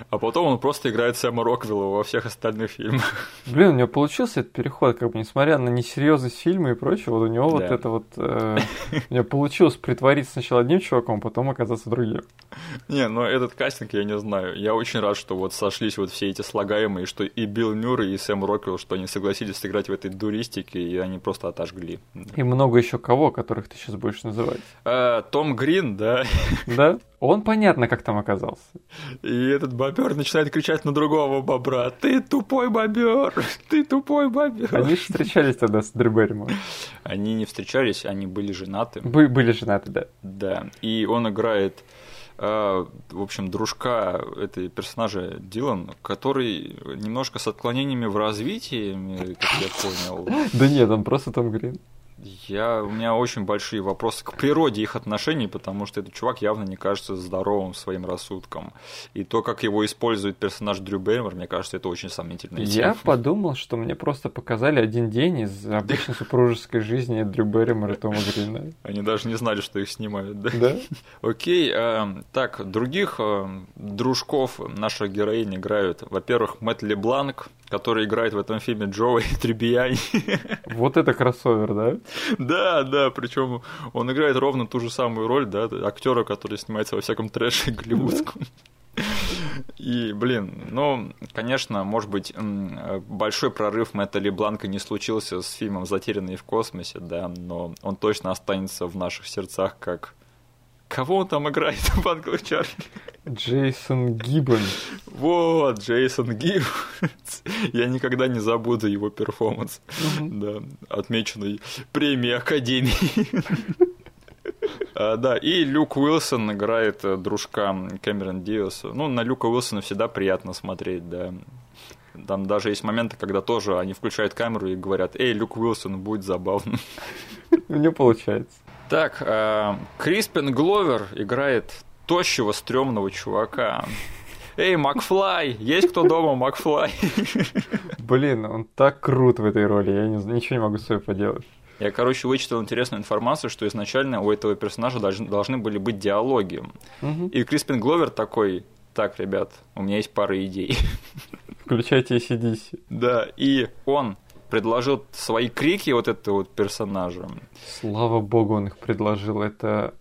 А потом он просто играет Сэма Роквелла во всех остальных фильмах. Блин, у него получился этот переход, как бы, несмотря на несерьезность фильма и прочее, вот у него да. вот это вот... Э, у него получилось притвориться сначала одним чуваком, потом оказаться другим. Не, ну этот кастинг я не знаю. Я очень рад, что вот сошлись вот все эти слагаемые, что и Билл Мюррей, и Сэм Роквелл, что они согласились сыграть в этой дуристике, и они просто отожгли. И много еще кого, которых ты сейчас будешь называть. А, Том Грин, да. Да? Он понятно, как там оказался. И этот бобер начинает кричать на другого бобра. Ты тупой бобер! Ты тупой бобер! Они же встречались тогда с Дрю Они не встречались, они были женаты. Бы были женаты, да. Да. И он играет в общем, дружка этой персонажа Дилан, который немножко с отклонениями в развитии, как я понял. Да нет, он просто Том Грин. Я, у меня очень большие вопросы к природе их отношений, потому что этот чувак явно не кажется здоровым своим рассудком. И то, как его использует персонаж Дрю Беймер, мне кажется, это очень сомнительно. Я подумал, что мне просто показали один день из обычной супружеской жизни Дрю Беймера и Тома Грина. Они даже не знали, что их снимают, да? Да. [laughs] Окей, э, так, других э, дружков наша героиня играют, во-первых, Мэтт Лебланк, который играет в этом фильме Джоуи Трибияни. Вот это кроссовер, да? Да, да, причем он играет ровно ту же самую роль, да, актера, который снимается во всяком трэше [laughs] голливудском. И, блин, ну, конечно, может быть, большой прорыв Мэтта Бланка не случился с фильмом «Затерянные в космосе», да, но он точно останется в наших сердцах как Кого он там играет в «Ангелах Чарли»? Джейсон Гиббон. Вот, Джейсон Гиббон. Я никогда не забуду его перформанс. Да, отмеченный премией Академии. А, да, и Люк Уилсон играет э, дружка Кэмерон Диоса. Ну, на Люка Уилсона всегда приятно смотреть, да. Там даже есть моменты, когда тоже они включают камеру и говорят, эй, Люк Уилсон, будет забавно. Не получается. Так, э, Криспин Гловер играет тощего, стрёмного чувака. Эй, Макфлай! Есть кто дома, Макфлай? Блин, он так крут в этой роли, я не, ничего не могу с собой поделать. Я, короче, вычитал интересную информацию, что изначально у этого персонажа должны, должны были быть диалоги. Угу. И Криспин Гловер такой, так, ребят, у меня есть пара идей. Включайте ACDC. Да, и он предложил свои крики вот этого вот персонажа. Слава богу, он их предложил. Это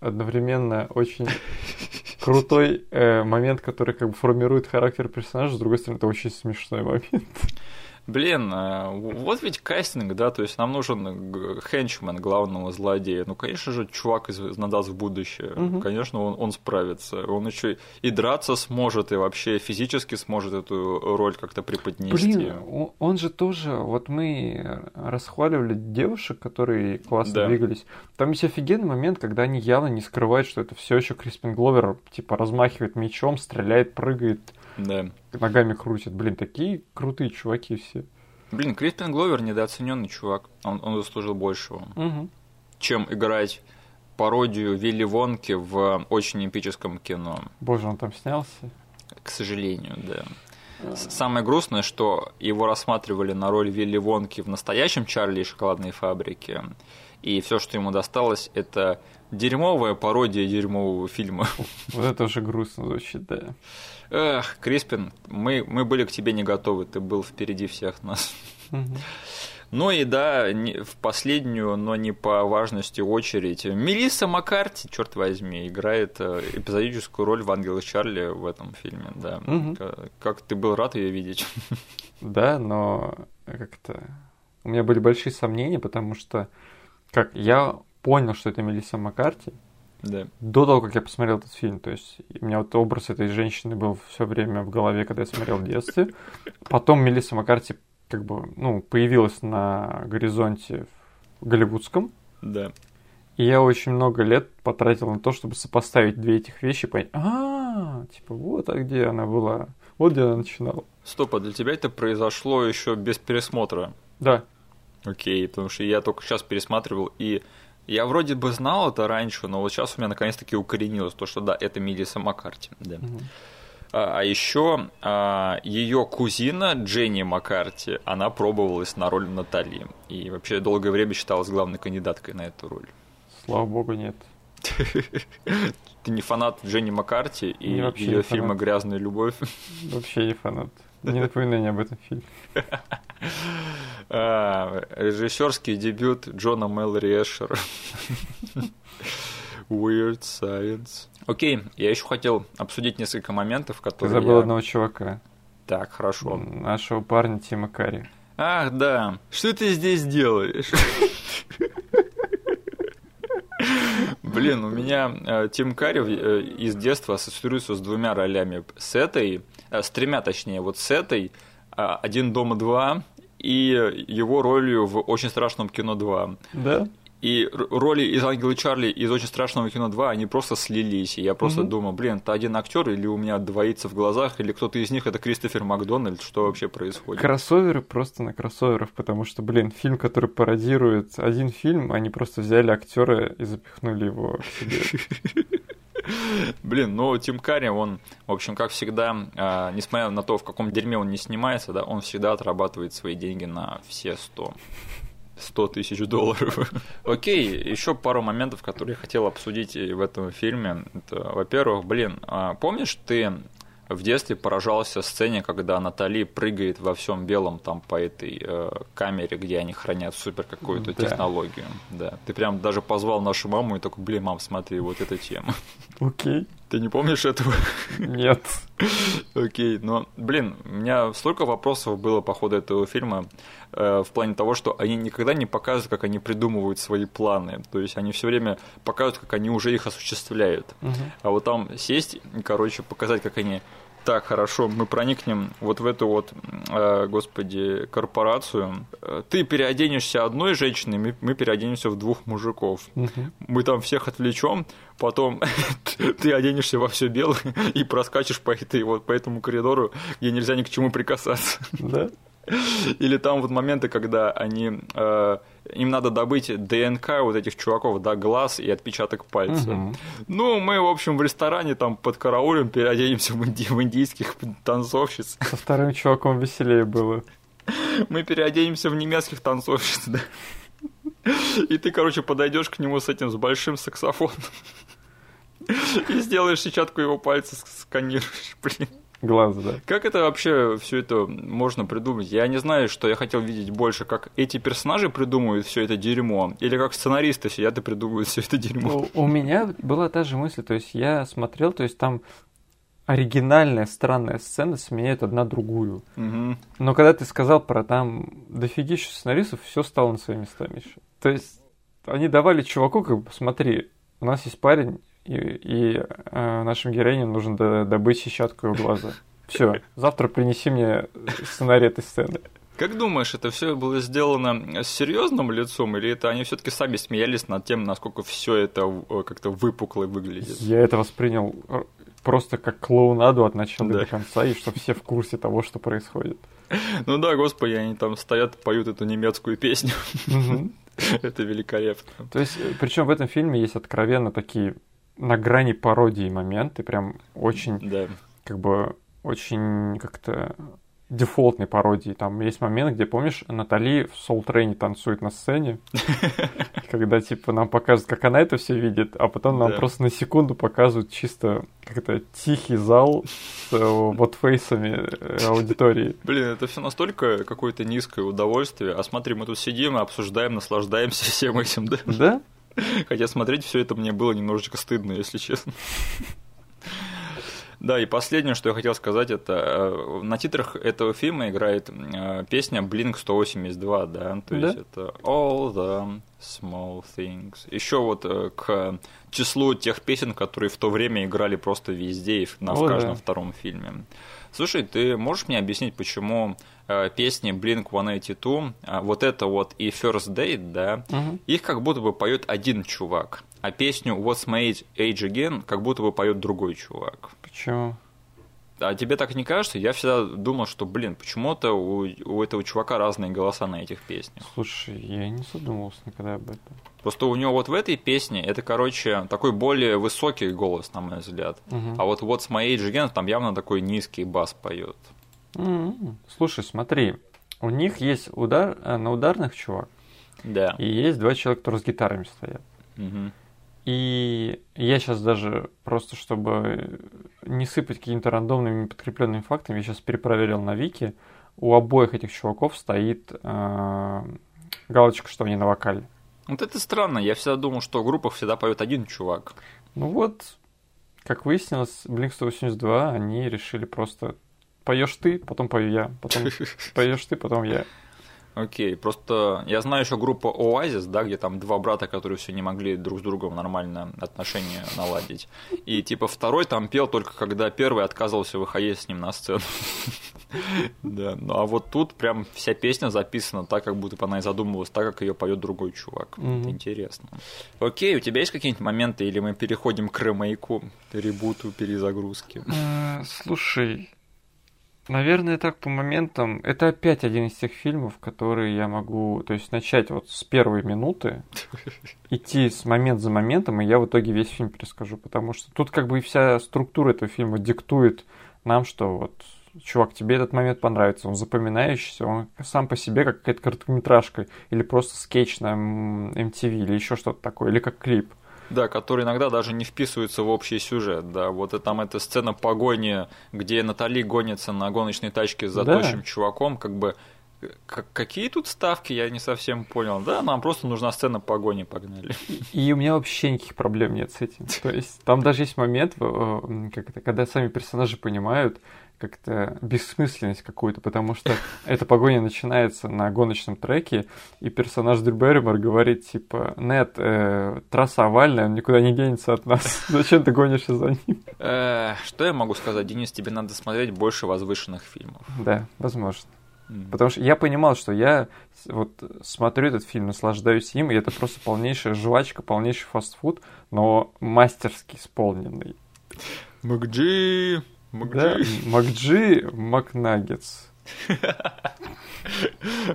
одновременно очень крутой э, момент, который как бы формирует характер персонажа, с другой стороны, это очень смешной момент. Блин, э, вот ведь кастинг, да, то есть нам нужен хенчмен главного злодея. Ну, конечно же, чувак из «Надаст в будущее». Угу. Конечно, он, он справится. Он еще и драться сможет, и вообще физически сможет эту роль как-то преподнести. Блин, он же тоже... Вот мы расхваливали девушек, которые классно да. двигались. Там есть офигенный момент, когда они явно не скрывают, что это все еще Криспин Гловер, типа, размахивает мечом, стреляет, прыгает. Да. Ногами крутит. Блин, такие крутые чуваки все. Блин, Криспин Гловер недооцененный чувак. Он, он заслужил большего. Угу. Чем играть пародию Вилли Вонки в очень эпическом кино. Боже, он там снялся? К сожалению, да. Самое грустное, что его рассматривали на роль Вилли Вонки в настоящем Чарли и шоколадной фабрике. И все, что ему досталось, это дерьмовая пародия дерьмового фильма. Вот это уже грустно звучит, да. Эх, Криспин, мы, мы были к тебе не готовы, ты был впереди всех нас. Ну и да, в последнюю, но не по важности очередь. Мелисса Маккарти, черт возьми, играет э, эпизодическую роль в «Ангелах Чарли» в этом фильме, да. Угу. Как, как ты был рад ее видеть? Да, но как-то у меня были большие сомнения, потому что как я понял, что это Мелисса Маккарти, да. До того, как я посмотрел этот фильм. То есть у меня вот образ этой женщины был все время в голове, когда я смотрел в детстве. Потом Мелисса Маккарти как бы, ну, появилась на горизонте в голливудском. Да. И я очень много лет потратил на то, чтобы сопоставить две этих вещи, понять, а, типа, вот, а где она была, вот где она начинала. Стоп, а для тебя это произошло еще без пересмотра? Да. Окей, потому что я только сейчас пересматривал, и я вроде бы знал это раньше, но вот сейчас у меня наконец-таки укоренилось то, что да, это Мелисса Маккарти. Да. Угу. А, а еще а, ее кузина Дженни Маккарти, она пробовалась на роль Натали. И вообще долгое время считалась главной кандидаткой на эту роль. Слава богу, нет. [laughs] Ты не фанат Дженни Маккарти и ее фильма «Грязная любовь»? Вообще не фанат. Не напоминание об этом фильме. [laughs] А, режиссерский дебют Джона Мэлори Эшера. Weird Science. Окей, я еще хотел обсудить несколько моментов, которые... Ты забыл я... одного чувака. Так, хорошо. Нашего парня Тима Карри. Ах, да. Что ты здесь делаешь? Блин, у меня э, Тим Карри э, из детства ассоциируется с двумя ролями. С этой, с тремя точнее, вот с этой, «Один дома два» и его ролью в «Очень страшном кино 2». Да? И роли из Ангела Чарли из Очень страшного кино 2, они просто слились. И я просто угу. думал, блин, это один актер, или у меня двоится в глазах, или кто-то из них это Кристофер Макдональд, что вообще происходит? Кроссоверы просто на кроссоверов, потому что, блин, фильм, который пародирует один фильм, они просто взяли актера и запихнули его к себе. [laughs] [laughs] Блин, ну Тим Карри, он, в общем, как всегда, э, несмотря на то, в каком дерьме он не снимается, да, он всегда отрабатывает свои деньги на все сто. 100 тысяч долларов. [laughs] Окей, еще пару моментов, которые я хотел обсудить в этом фильме. Это, во-первых, блин, а помнишь ты в детстве поражался сцене, когда Натали прыгает во всем белом там по этой э, камере, где они хранят супер какую-то да. технологию. Да. Ты прям даже позвал нашу маму и такой, блин, мам, смотри, вот эта тема. Окей. Ты не помнишь этого? Нет. Окей, но, блин, у меня столько вопросов было по ходу этого фильма э, в плане того, что они никогда не показывают, как они придумывают свои планы. То есть они все время показывают, как они уже их осуществляют. Угу. А вот там сесть, короче, показать, как они так, хорошо, мы проникнем вот в эту вот, э, господи, корпорацию. Ты переоденешься одной женщиной, мы, мы переоденемся в двух мужиков. Угу. Мы там всех отвлечем, потом [laughs] ты оденешься во все белое [laughs] и проскачешь по этой вот по этому коридору, где нельзя ни к чему прикасаться. Да. [laughs] Или там вот моменты, когда они э, им надо добыть ДНК вот этих чуваков, да, глаз и отпечаток пальца. Угу. Ну, мы, в общем, в ресторане там под караулем переоденемся в, инди- в индийских танцовщиц. Со вторым чуваком веселее было. Мы переоденемся в немецких танцовщиц, да. И ты, короче, подойдешь к нему с этим, с большим саксофоном. И сделаешь сетчатку его пальца, сканируешь, блин глаза, да. Как это вообще все это можно придумать? Я не знаю, что я хотел видеть больше, как эти персонажи придумывают все это дерьмо, или как сценаристы сидят и придумывают все это дерьмо. У, у меня была та же мысль, то есть я смотрел, то есть там оригинальная странная сцена сменяет одна другую. Угу. Но когда ты сказал про там дофигища сценаристов, все стало на свои места, Миша. То есть они давали чуваку, как бы, смотри, у нас есть парень, и, и э, нашим героиням нужно добыть сетчатку его глаза. Все, завтра принеси мне сценарий этой сцены. Как думаешь, это все было сделано с серьезным лицом, или это они все-таки сами смеялись над тем, насколько все это э, как-то выпукло выглядит? Я это воспринял э, просто как клоунаду от начала да. до конца, и что все в курсе того, что происходит. [laughs] Ну да, господи, они там стоят, поют эту немецкую песню. [laughs] Это великолепно. То есть, э, причем в этом фильме есть откровенно такие на грани пародии моменты, прям очень, да. как бы, очень как-то дефолтной пародии. Там есть момент, где, помнишь, Натали в Soul Train танцует на сцене, [laughs] когда, типа, нам показывают, как она это все видит, а потом нам просто на секунду показывают чисто как-то тихий зал с э, вот фейсами э, аудитории. Блин, это все настолько какое-то низкое удовольствие. А смотри, мы тут сидим обсуждаем, наслаждаемся всем этим, да? Да? [laughs] Хотя смотреть все это мне было немножечко стыдно, если честно. Да, и последнее, что я хотел сказать, это э, на титрах этого фильма играет э, песня Blink 182, да, то есть да? это All the Small Things. Еще вот э, к числу тех песен, которые в то время играли просто везде и на, О, в каждом да. втором фильме. Слушай, ты можешь мне объяснить, почему э, песни Blink-182, э, вот это вот и First Date, да, угу. их как будто бы поет один чувак, а песню What's My Age, Age Again как будто бы поет другой чувак. Почему? А тебе так не кажется? Я всегда думал, что, блин, почему-то у, у этого чувака разные голоса на этих песнях. Слушай, я не задумывался никогда об этом. Просто у него вот в этой песне это, короче, такой более высокий голос, на мой взгляд. Угу. А вот What's My Age Again там явно такой низкий бас поет. Mm-hmm. Слушай, смотри, у них есть удар э, на ударных чувак. Да. И есть два человека, которые с гитарами стоят. Угу. И я сейчас даже просто, чтобы не сыпать какими-то рандомными подкрепленными фактами, я сейчас перепроверил на Вики. У обоих этих чуваков стоит э, галочка, что они на вокале. Вот это странно. Я всегда думал, что в группах всегда поет один чувак. Ну вот, как выяснилось, Blink-182 они решили просто поешь ты, потом пою я, потом [laughs] поешь ты, потом я. Окей, просто я знаю еще группу Оазис, да, где там два брата, которые все не могли друг с другом нормально отношения наладить. И типа второй там пел только когда первый отказывался выходить с ним на сцену. [laughs] Да, ну а вот тут прям вся песня записана так, как будто она и задумывалась так, как ее поет другой чувак. Интересно. Окей, у тебя есть какие-нибудь моменты, или мы переходим к ремейку, ребуту, перезагрузке? Э, слушай, Наверное, так по моментам. Это опять один из тех фильмов, которые я могу, то есть начать вот с первой минуты, [laughs] идти с момент за моментом, и я в итоге весь фильм перескажу, потому что тут как бы и вся структура этого фильма диктует нам, что вот чувак, тебе этот момент понравится, он запоминающийся, он сам по себе как какая-то короткометражка, или просто скетч на MTV, или еще что-то такое, или как клип. Да, который иногда даже не вписывается в общий сюжет. Да, вот и там эта сцена погони, где Натали гонится на гоночной тачке за да. тощим чуваком, как бы какие тут ставки, я не совсем понял. Да, нам просто нужна сцена погони, погнали. И у меня вообще никаких проблем нет с этим. То есть там даже есть момент, э, как это, когда сами персонажи понимают, как-то бессмысленность какую-то, потому что [laughs] эта погоня начинается на гоночном треке, и персонаж Дрю Берримор говорит, типа, Нет, э, трасса овальная, он никуда не денется от нас. [laughs] Зачем ты гонишься за ним? Э, что я могу сказать, Денис, тебе надо смотреть больше возвышенных фильмов. Да, возможно. Потому что я понимал, что я вот смотрю этот фильм, наслаждаюсь им, и это просто полнейшая жвачка, полнейший фастфуд, но мастерски исполненный. Макджи, да, Макджи Макнаггетс.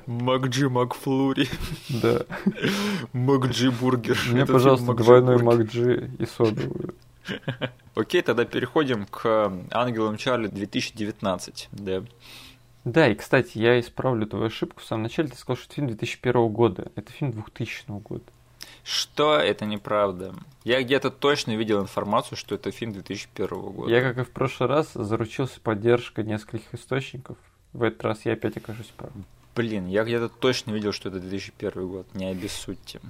Макджи Макфлури. Да. Макджи Бургер. Мне, пожалуйста, двойной Макджи и содовую. Окей, тогда переходим к Ангелам Чарли 2019. Да. Да, и, кстати, я исправлю твою ошибку. В самом начале ты сказал, что это фильм 2001 года. Это фильм 2000 года. Что это неправда? Я где-то точно видел информацию, что это фильм 2001 года. Я, как и в прошлый раз, заручился поддержкой нескольких источников. В этот раз я опять окажусь прав. Блин, я где-то точно видел, что это 2001 год. Не обессудьте.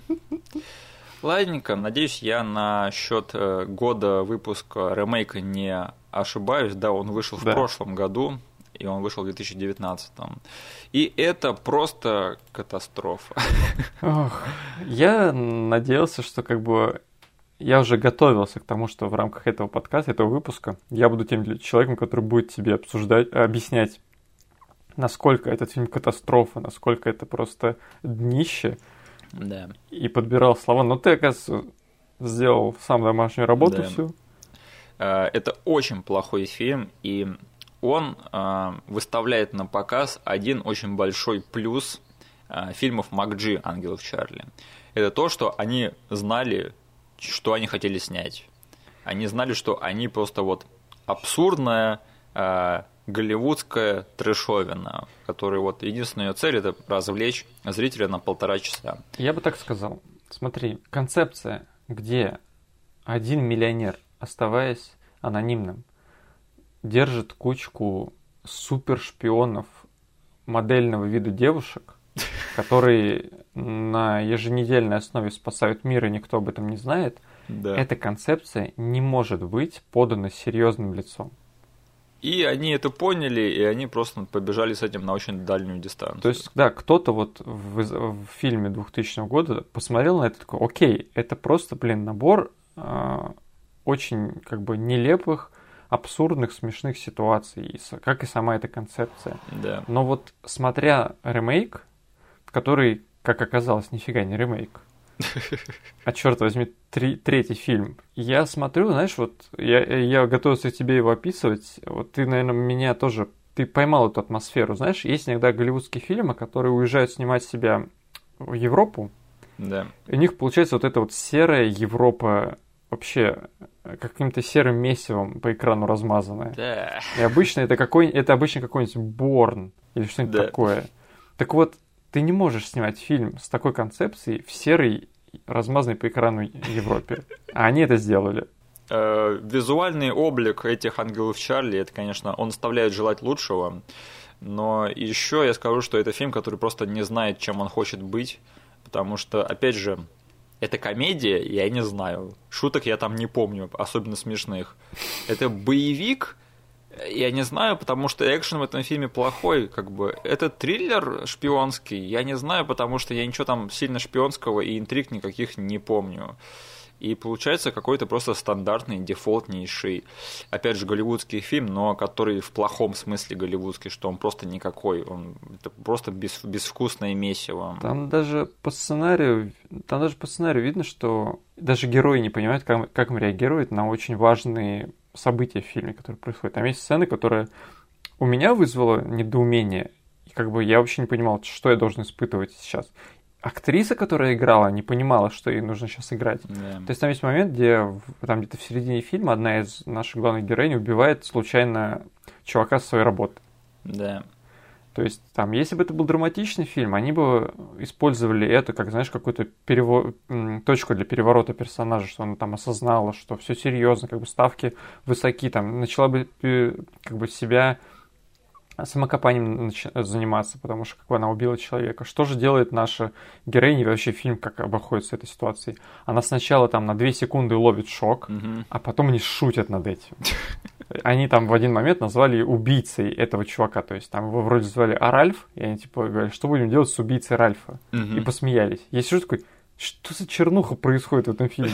Ладненько, надеюсь, я на счет э, года выпуска ремейка не ошибаюсь. Да, он вышел да. в прошлом году и он вышел в 2019. И это просто катастрофа. Ох, я надеялся, что как бы я уже готовился к тому, что в рамках этого подкаста, этого выпуска, я буду тем человеком, который будет тебе обсуждать, объяснять, насколько этот фильм катастрофа, насколько это просто днище. Да. И подбирал слова. Но ты, оказывается, сделал сам домашнюю работу да. всю. Э, это очень плохой фильм, и он э, выставляет на показ один очень большой плюс э, фильмов МакДжи «Ангелов Чарли». Это то, что они знали, что они хотели снять. Они знали, что они просто вот абсурдная э, голливудская трешовина, которая вот единственная ее цель это развлечь зрителя на полтора часа. Я бы так сказал. Смотри, концепция, где один миллионер, оставаясь анонимным, держит кучку супершпионов модельного вида девушек, [laughs] которые на еженедельной основе спасают мир, и никто об этом не знает, да. эта концепция не может быть подана серьезным лицом. И они это поняли, и они просто побежали с этим на очень дальнюю дистанцию. То есть, да, кто-то вот в, в фильме 2000 года посмотрел на это такой, окей, это просто, блин, набор э, очень как бы нелепых, абсурдных, смешных ситуаций, как и сама эта концепция. Да. Но вот смотря ремейк, который, как оказалось, нифига не ремейк, [laughs] а черт возьми, три, третий фильм. Я смотрю, знаешь, вот я, я готовился тебе его описывать. Вот ты, наверное, меня тоже ты поймал эту атмосферу. Знаешь, есть иногда голливудские фильмы, которые уезжают снимать себя в Европу. Да. И у них получается вот эта вот серая Европа вообще э, каким-то серым месивом по экрану размазанное. Да. И обычно это какой это обычно какой-нибудь Борн или что-нибудь да. такое. Так вот, ты не можешь снимать фильм с такой концепцией в серой, размазанной по экрану Европе. А они это сделали. Э, визуальный облик этих ангелов Чарли, это, конечно, он оставляет желать лучшего. Но еще я скажу, что это фильм, который просто не знает, чем он хочет быть. Потому что, опять же, это комедия, я не знаю. Шуток я там не помню, особенно смешных. Это боевик, Я не знаю, потому что экшен в этом фильме плохой, как бы. Это триллер шпионский, я не знаю, потому что я ничего там сильно шпионского и интриг никаких не помню. И получается какой-то просто стандартный, дефолтнейший, опять же, голливудский фильм, но который в плохом смысле голливудский, что он просто никакой, он это просто без, безвкусное месиво. Там даже по сценарию, там даже по сценарию видно, что даже герои не понимают, как, как им реагируют на очень важные события в фильме, которые происходят. Там есть сцены, которые у меня вызвало недоумение. Как бы я вообще не понимал, что я должен испытывать сейчас. Актриса, которая играла, не понимала, что ей нужно сейчас играть. Yeah. То есть там есть момент, где там где-то в середине фильма одна из наших главных героинь убивает случайно чувака со своей работы. Да. Yeah. То есть, там, если бы это был драматичный фильм, они бы использовали это как, знаешь, какую-то перево... точку для переворота персонажа, что она там осознала, что все серьезно, как бы ставки высоки, там, начала бы э, как бы себя самокопанием заниматься, потому что как бы она убила человека. Что же делает наша героиня вообще фильм, как обходится этой ситуацией? Она сначала там на две секунды ловит шок, угу. а потом они шутят над этим. Они там в один момент назвали убийцей этого чувака. То есть там его вроде звали Аральф, и они типа говорили, что будем делать с убийцей Ральфа? Угу. И посмеялись. Есть что такой, что за чернуха происходит в этом фильме?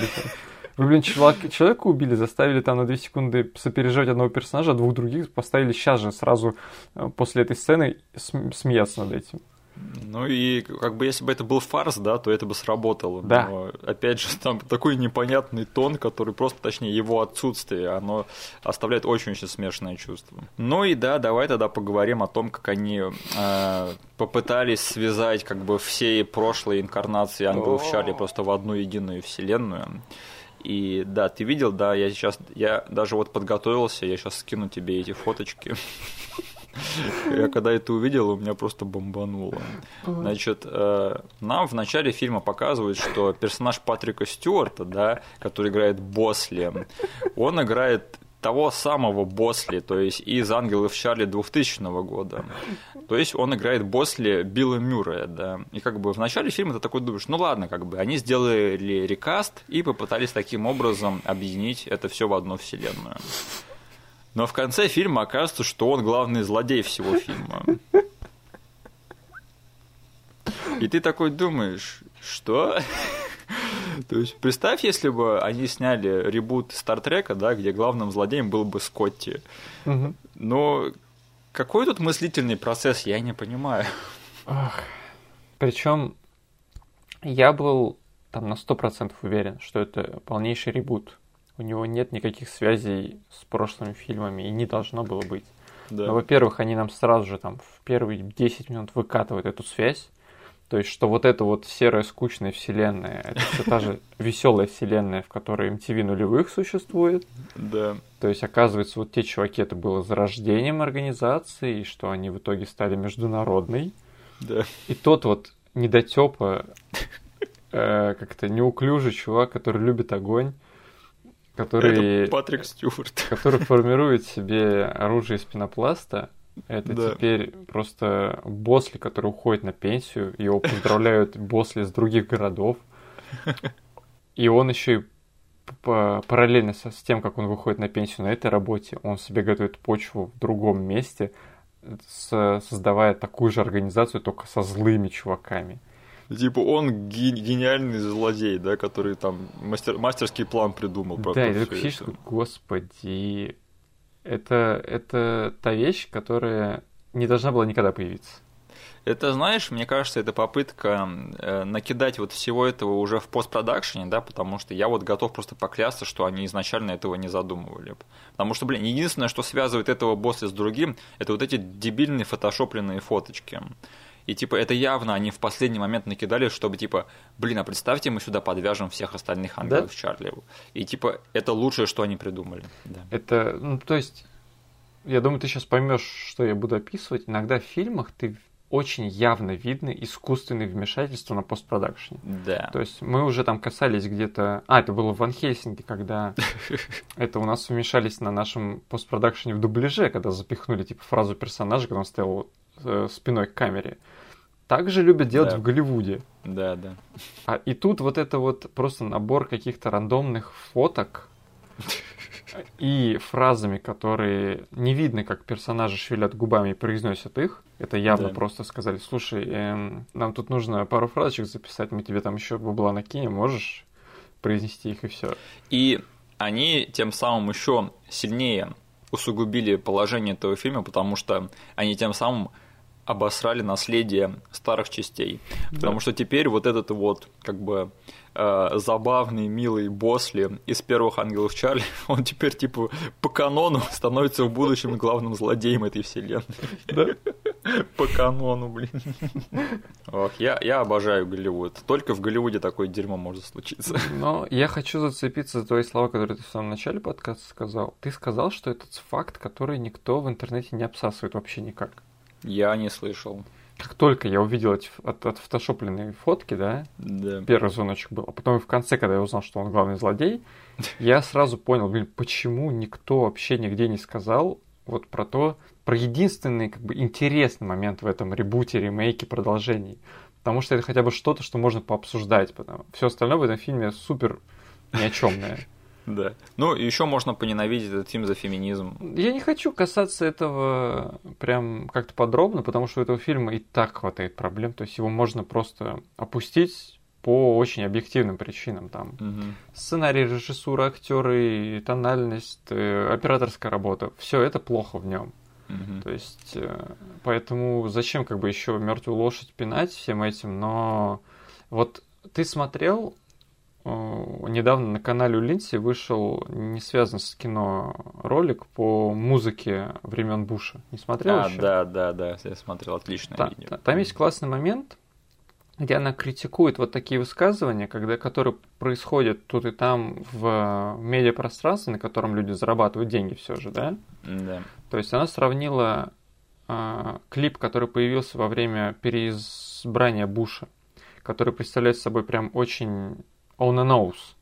Вы, блин, человек, человека убили, заставили там на две секунды сопереживать одного персонажа, а двух других поставили сейчас же, сразу э, после этой сцены смеяться над этим. Ну и как бы если бы это был фарс, да, то это бы сработало. Да. Но опять же, там такой непонятный тон, который просто, точнее, его отсутствие, оно оставляет очень-очень смешанное чувство. Ну и да, давай тогда поговорим о том, как они э, попытались связать как бы все прошлые инкарнации ангелов Чарли просто в одну единую вселенную. И да, ты видел, да, я сейчас, я даже вот подготовился, я сейчас скину тебе эти фоточки. [laughs] Я когда это увидел, у меня просто бомбануло. Значит, э, нам в начале фильма показывают, что персонаж Патрика Стюарта, да, который играет Босли, он играет того самого Босли, то есть из «Ангелов Чарли» 2000 года. То есть он играет Босли Билла Мюррея, да. И как бы в начале фильма ты такой думаешь, ну ладно, как бы они сделали рекаст и попытались таким образом объединить это все в одну вселенную. Но в конце фильма окажется, что он главный злодей всего фильма. И ты такой думаешь, что? [laughs] То есть представь, если бы они сняли ребут Стартрека, да, где главным злодеем был бы Скотти. Угу. Но какой тут мыслительный процесс, я не понимаю. Причем я был там на сто процентов уверен, что это полнейший ребут у него нет никаких связей с прошлыми фильмами и не должно было быть. Да. Но, во-первых, они нам сразу же там в первые 10 минут выкатывают эту связь. То есть, что вот эта вот серая скучная вселенная, это все та же веселая вселенная, в которой MTV нулевых существует. Да. То есть, оказывается, вот те чуваки, это было зарождением организации, и что они в итоге стали международной. Да. И тот вот недотепа, э, как-то неуклюжий чувак, который любит огонь, который... Это Патрик Стюарт. Который формирует себе оружие из пенопласта. Это да. теперь просто Босли, который уходит на пенсию. Его поздравляют [laughs] Босли с других городов. И он еще и параллельно с тем, как он выходит на пенсию на этой работе, он себе готовит почву в другом месте, создавая такую же организацию, только со злыми чуваками. Типа он гениальный злодей, да, который там мастер, мастерский план придумал. Про да, и ты это. господи, это, это та вещь, которая не должна была никогда появиться. Это, знаешь, мне кажется, это попытка э, накидать вот всего этого уже в постпродакшене, да, потому что я вот готов просто поклясться, что они изначально этого не задумывали. Потому что, блин, единственное, что связывает этого босса с другим, это вот эти дебильные фотошопленные фоточки. И типа это явно они в последний момент накидали, чтобы типа, блин, а представьте, мы сюда подвяжем всех остальных ангелов да? Чарли. И типа это лучшее, что они придумали. Да. Это, ну то есть, я думаю, ты сейчас поймешь, что я буду описывать. Иногда в фильмах ты очень явно видно искусственное вмешательство на постпродакшене. Да. То есть мы уже там касались где-то... А, это было в Ван Хельсинге, когда [laughs] это у нас вмешались на нашем постпродакшене в дубляже, когда запихнули типа фразу персонажа, когда он стоял спиной к камере также любят делать да. в Голливуде. Да, да. А, и тут вот это вот просто набор каких-то рандомных фоток, и фразами, которые не видно, как персонажи шевелят губами и произносят их. Это явно да. просто сказали, слушай, эм, нам тут нужно пару фразочек записать, мы тебе там еще бабла накинем, можешь произнести их и все. И они тем самым еще сильнее усугубили положение этого фильма, потому что они тем самым обосрали наследие старых частей. Да. Потому что теперь вот этот вот, как бы, э, забавный, милый Босли из первых ангелов Чарли, [laughs] он теперь, типа, по канону становится в будущем главным злодеем этой вселенной. Да? [laughs] По канону, блин. Ох, я, я обожаю Голливуд. Только в Голливуде такое дерьмо может случиться. Но я хочу зацепиться за твои слова, которые ты в самом начале подкаста сказал. Ты сказал, что этот факт, который никто в интернете не обсасывает вообще никак. Я не слышал. Как только я увидел эти от, отфотошопленные фотки, да, да, первый звоночек был, а потом в конце, когда я узнал, что он главный злодей, [laughs] я сразу понял, блин, почему никто вообще нигде не сказал вот про то, про единственный как бы интересный момент в этом ребуте, ремейке, продолжении. Потому что это хотя бы что-то, что можно пообсуждать. Потому все остальное в этом фильме супер ни о чемное. [laughs] Да. Ну, еще можно поненавидеть этот фильм за феминизм. Я не хочу касаться этого прям как-то подробно, потому что у этого фильма и так хватает проблем. То есть его можно просто опустить по очень объективным причинам. Там угу. сценарий, режиссура, актеры, тональность, э, операторская работа. Все это плохо в нем. Угу. То есть, э, поэтому зачем как бы еще мертвую лошадь пинать всем этим? Но вот ты смотрел недавно на канале Линси вышел не связан с кино ролик по музыке времен Буша. Не смотрел а, еще? Да, да, да, я смотрел, отличное да, видео. Там есть классный момент, где она критикует вот такие высказывания, когда, которые происходят тут и там в медиапространстве, на котором люди зарабатывают деньги все же, да? Да. То есть она сравнила э, клип, который появился во время переизбрания Буша, который представляет собой прям очень on a nose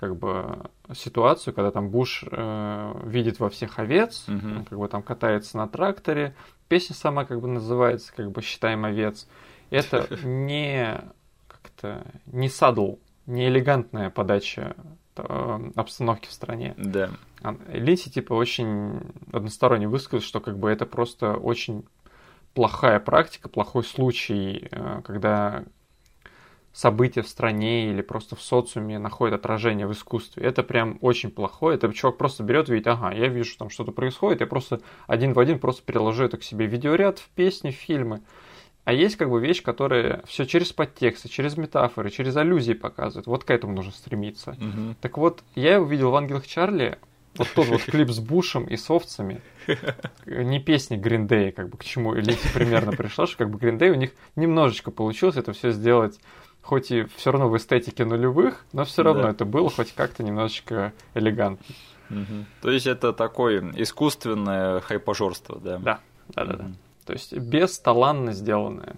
как бы ситуацию, когда там Буш э, видит во всех овец, mm-hmm. как бы там катается на тракторе. Песня сама как бы называется, как бы считаем овец. Это [laughs] не как-то не садл, не элегантная подача э, обстановки в стране. Да. А Линси типа очень односторонне высказал, что как бы это просто очень плохая практика, плохой случай, э, когда события в стране или просто в социуме находят отражение в искусстве. Это прям очень плохое. Это человек просто берет и видит, ага, я вижу, там что-то происходит, я просто один в один просто переложу это к себе видеоряд, в песни, в фильмы. А есть как бы вещь, которая все через подтексты, через метафоры, через аллюзии показывает. Вот к этому нужно стремиться. Угу. Так вот, я увидел в «Ангелах Чарли» вот тот вот [laughs] клип с Бушем и с овцами, не песни Гриндея, как бы к чему Элите примерно пришла, что как бы Гриндей у них немножечко получилось это все сделать хоть и все равно в эстетике нулевых, но все равно да. это было хоть как-то немножечко элегантно. Угу. То есть это такое искусственное хайпожорство, да? Да, да, да. Угу. То есть бесталанно сделанное.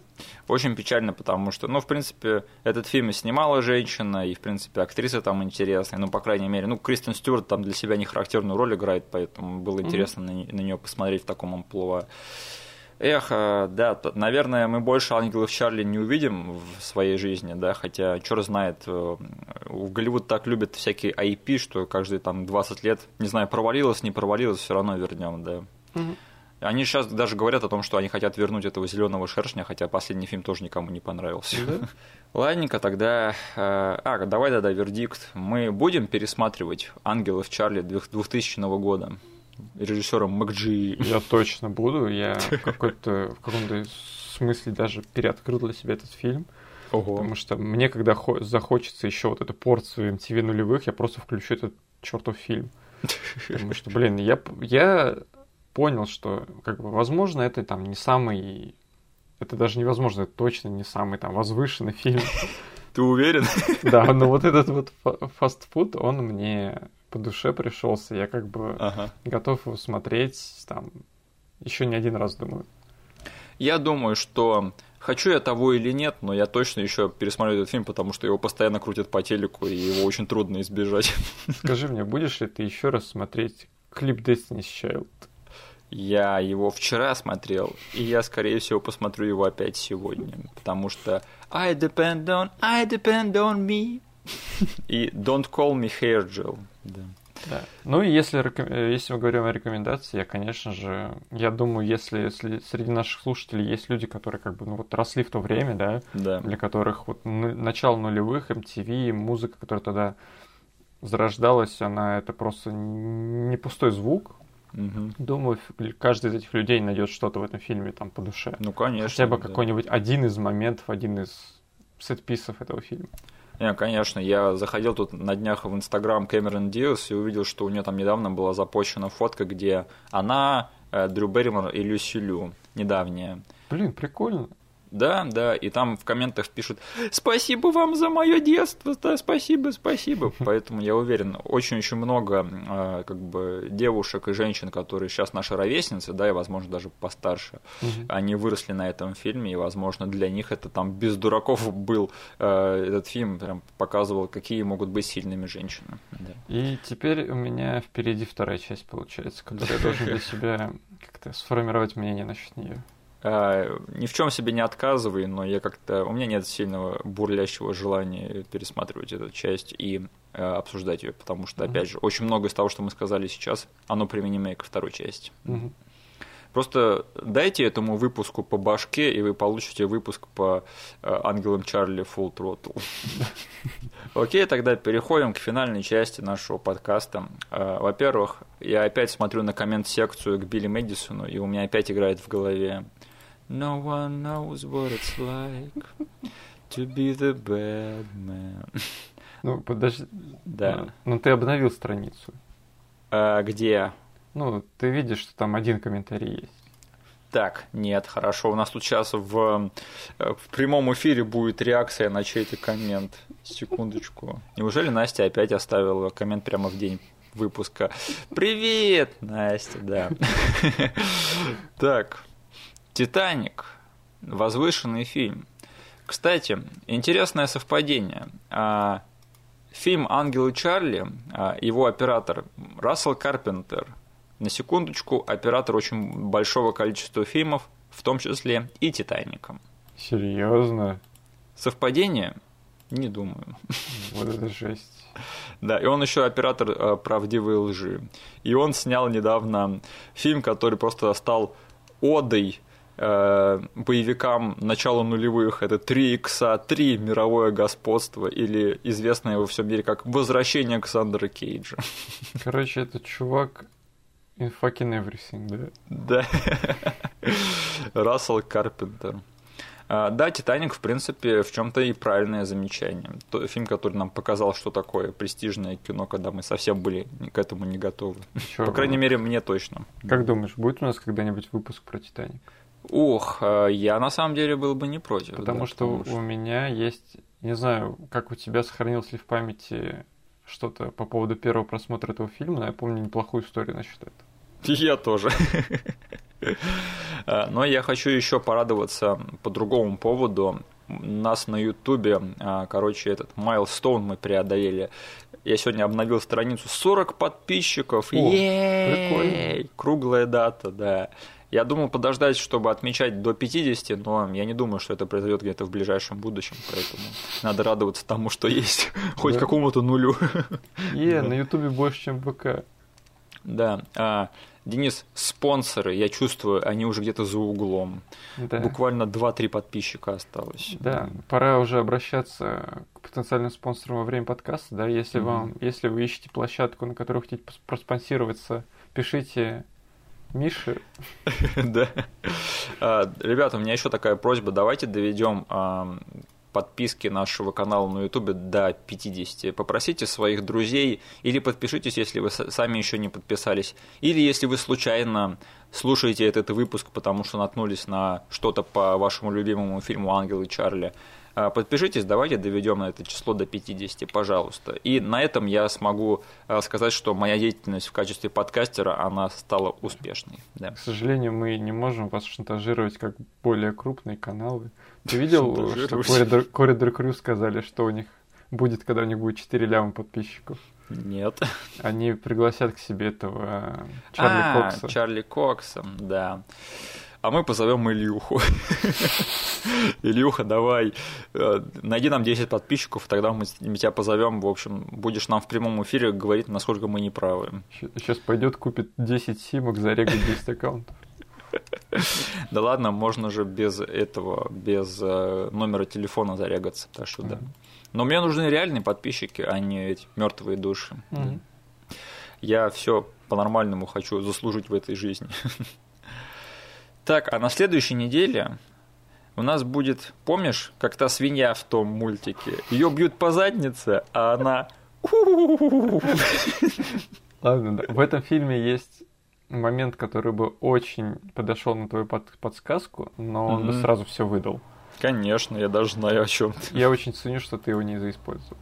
Очень печально, потому что, ну, в принципе, этот фильм снимала женщина, и, в принципе, актриса там интересная, ну, по крайней мере, ну, Кристен Стюарт там для себя не характерную роль играет, поэтому было интересно mm-hmm. на, на нее посмотреть в таком амплуа. Эх, э, да, наверное, мы больше ангелов Чарли не увидим в своей жизни, да, хотя, черт знает, э, в Голливуд так любят всякие IP, что каждые там 20 лет, не знаю, провалилось, не провалилось, все равно вернем, да. Угу. Они сейчас даже говорят о том, что они хотят вернуть этого зеленого шершня, хотя последний фильм тоже никому не понравился. Да? [laughs] Ладненько, тогда... Э, а, давай тогда вердикт. Мы будем пересматривать «Ангелов Чарли» 2000 года режиссером МакДжи. Я точно буду. Я [laughs] какой-то, в каком-то смысле даже переоткрыл для себя этот фильм. Ого. Потому что мне, когда захочется еще вот эту порцию MTV нулевых, я просто включу этот чертов фильм. Потому что, блин, я, я понял, что, как бы, возможно, это там не самый... Это даже невозможно, это точно не самый там возвышенный фильм. Ты уверен? Да, но вот этот вот фастфуд, он мне по душе пришелся. Я как бы ага. готов его смотреть там еще не один раз, думаю. Я думаю, что хочу я того или нет, но я точно еще пересмотрю этот фильм, потому что его постоянно крутят по телеку, и его очень трудно избежать. Скажи мне, будешь ли ты еще раз смотреть клип Destiny's Child? Я его вчера смотрел, и я, скорее всего, посмотрю его опять сегодня, потому что I depend on, I depend on me. И Don't Call Me Hair Gel. Да. Да. Ну и если, э, если мы говорим о рекомендации, я, конечно же, я думаю, если, если среди наших слушателей есть люди, которые как бы ну, вот росли в то время, да, да. для которых вот начало нулевых, MTV, музыка, которая тогда зарождалась, она это просто не пустой звук. Угу. Думаю, каждый из этих людей найдет что-то в этом фильме там по душе. Ну, конечно. Хотя бы да. какой-нибудь один из моментов, один из сет-писов этого фильма. Не, конечно, я заходил тут на днях в Инстаграм Кэмерон Диас и увидел, что у нее там недавно была запущена фотка, где она, э, Дрю Берримор и Люси Лю, недавняя. Блин, прикольно. Да, да, и там в комментах пишут «Спасибо вам за мое детство, да, спасибо, спасибо». Поэтому я уверен, очень-очень много э, как бы девушек и женщин, которые сейчас наши ровесницы, да, и, возможно, даже постарше, они выросли на этом фильме, и, возможно, для них это там без дураков был э, этот фильм, прям показывал, какие могут быть сильными женщины. Да. И теперь у меня впереди вторая часть, получается, которая я должен для [laughs] себя как-то сформировать мнение насчет нее. А, ни в чем себе не отказывай, но я как-то у меня нет сильного бурлящего желания пересматривать эту часть и э, обсуждать ее, потому что, опять же, очень много из того, что мы сказали сейчас, оно применимо и ко второй части. Мгм. Просто дайте этому выпуску по башке, и вы получите выпуск по э, ангелам Чарли Full Throttle. [laughs] Окей, тогда переходим к финальной части нашего подкаста. Э, Во-первых, я опять смотрю на коммент-секцию к Билли Мэдисону, и у меня опять играет в голове No one knows what it's like to be the bad man. Ну, подожди. Да. Ну, ты обновил страницу. А, Где? Ну, ты видишь, что там один комментарий есть. Так, нет, хорошо. У нас тут сейчас в, э, в прямом эфире будет реакция на чей-то коммент. Секундочку. Неужели Настя опять оставила коммент прямо в день выпуска? Привет, Настя, да. [laughs] Так, Титаник. Возвышенный фильм. Кстати, интересное совпадение. А, Фильм «Ангелы Чарли», а, его оператор Рассел Карпентер, на секундочку, оператор очень большого количества фильмов, в том числе и «Титаника». Серьезно? Совпадение? Не думаю. [laughs] Вот это жесть. Да, и он еще оператор э, правдивой лжи. И он снял недавно фильм, который просто стал одой э, боевикам начала нулевых. Это 3 икса 3 мировое господство, или известное во всем мире как Возвращение Александра Кейджа. Короче, этот чувак in fucking everything, да? Да. Рассел Карпентер. А, Да, Титаник, в принципе, в чем-то и правильное замечание. То- Фильм, который нам показал, что такое престижное кино, когда мы совсем были к этому не готовы. Чё, По крайней мере, мне точно. Как думаешь, будет у нас когда-нибудь выпуск про Титаник? Ух, а, я на самом деле был бы не против. Потому да, что потому у меня есть, не знаю, как у тебя сохранилось ли в памяти что-то по поводу первого просмотра этого фильма, но я помню неплохую историю насчет этого. [laughs] Я тоже. А, Но я хочу еще порадоваться по другому поводу. Нас на Ютубе, а, короче, этот майлстоун мы преодолели. Я сегодня обновил страницу 40 подписчиков. О, Ей! Круглая дата, да. Я думал подождать, чтобы отмечать до 50, но я не думаю, что это произойдет где-то в ближайшем будущем, поэтому надо радоваться тому, что есть, [laughs] хоть Да. какому-то нулю. [laughs] Е, Да. на Ютубе больше, чем ВК. Да, а, Денис, спонсоры, я чувствую, они уже где-то за углом. Да. Буквально 2-3 подписчика осталось. Да, пора уже обращаться к потенциальным спонсорам во время подкаста, да, если Мгм. вам, если вы ищете площадку, на которую хотите проспонсироваться, пишите Мише. [laughs] Да. А, Ребята, у меня еще такая просьба. Давайте доведем а, подписки нашего канала на Ютубе до 50. Попросите своих друзей или подпишитесь, если вы сами еще не подписались. Или если вы случайно слушаете этот выпуск, потому что наткнулись на что-то по вашему любимому фильму «Ангелы Чарли». А, Подпишитесь, давайте доведем это число до 50, пожалуйста. И на этом я смогу а, сказать, что моя деятельность в качестве подкастера, она стала успешной. Да. К сожалению, мы не можем вас шантажировать как более крупные каналы. Ты видел, что Шантажируешь. Corridor, Corridor Crew сказали, что у них будет, когда у них будет 4 ляма подписчиков? Нет. Они пригласят к себе этого э, Чарли А, Кокса. Чарли Кокса, да. А мы позовем Ильюху. [laughs] Ильюха, давай, э, найди нам 10 подписчиков, тогда мы тебя позовем, в общем, будешь нам в прямом эфире говорить, насколько мы неправы. Сейчас пойдет купит 10 симок, зарегает 10 аккаунтов. [laughs] Да ладно, можно же без этого, без э, номера телефона зарегаться, так что да. Но мне нужны реальные подписчики, а не эти мертвые души. Я все по-нормальному хочу заслужить в этой жизни. [laughs] Так, а на следующей неделе у нас будет, помнишь, как та свинья в том мультике? Ее бьют по заднице, а она... [laughs] Ладно, да. В этом фильме есть момент, который бы очень подошел на твою под подсказку, но он бы сразу все выдал. Конечно, я даже знаю о чем ты. Я очень ценю, что ты его не заиспользовал.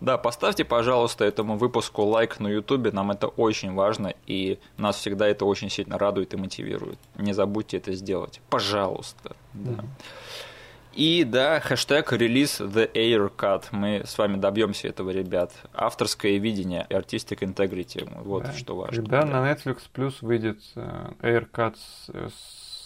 Да, поставьте, пожалуйста, этому выпуску лайк на Ютубе, нам это очень важно, и нас всегда это очень сильно радует и мотивирует. Не забудьте это сделать, пожалуйста. Да. И да, хэштег релиз The Air Cut. Мы с вами добьемся этого, ребят. Авторское видение, Artistic Integrity. Вот да. что важно. Когда да. на Netflix Plus выйдет э, Air Cut с,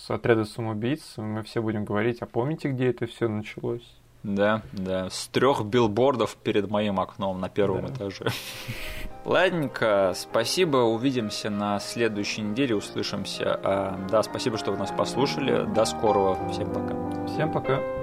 с отряда самоубийц, мы все будем говорить, а помните, где это все началось? Да, да. С трех билбордов перед моим окном на первом да. этаже. [laughs] Ладненько, спасибо, увидимся на следующей неделе, услышимся. А, да, спасибо, что вы нас послушали. До скорого. Всем пока. Всем пока.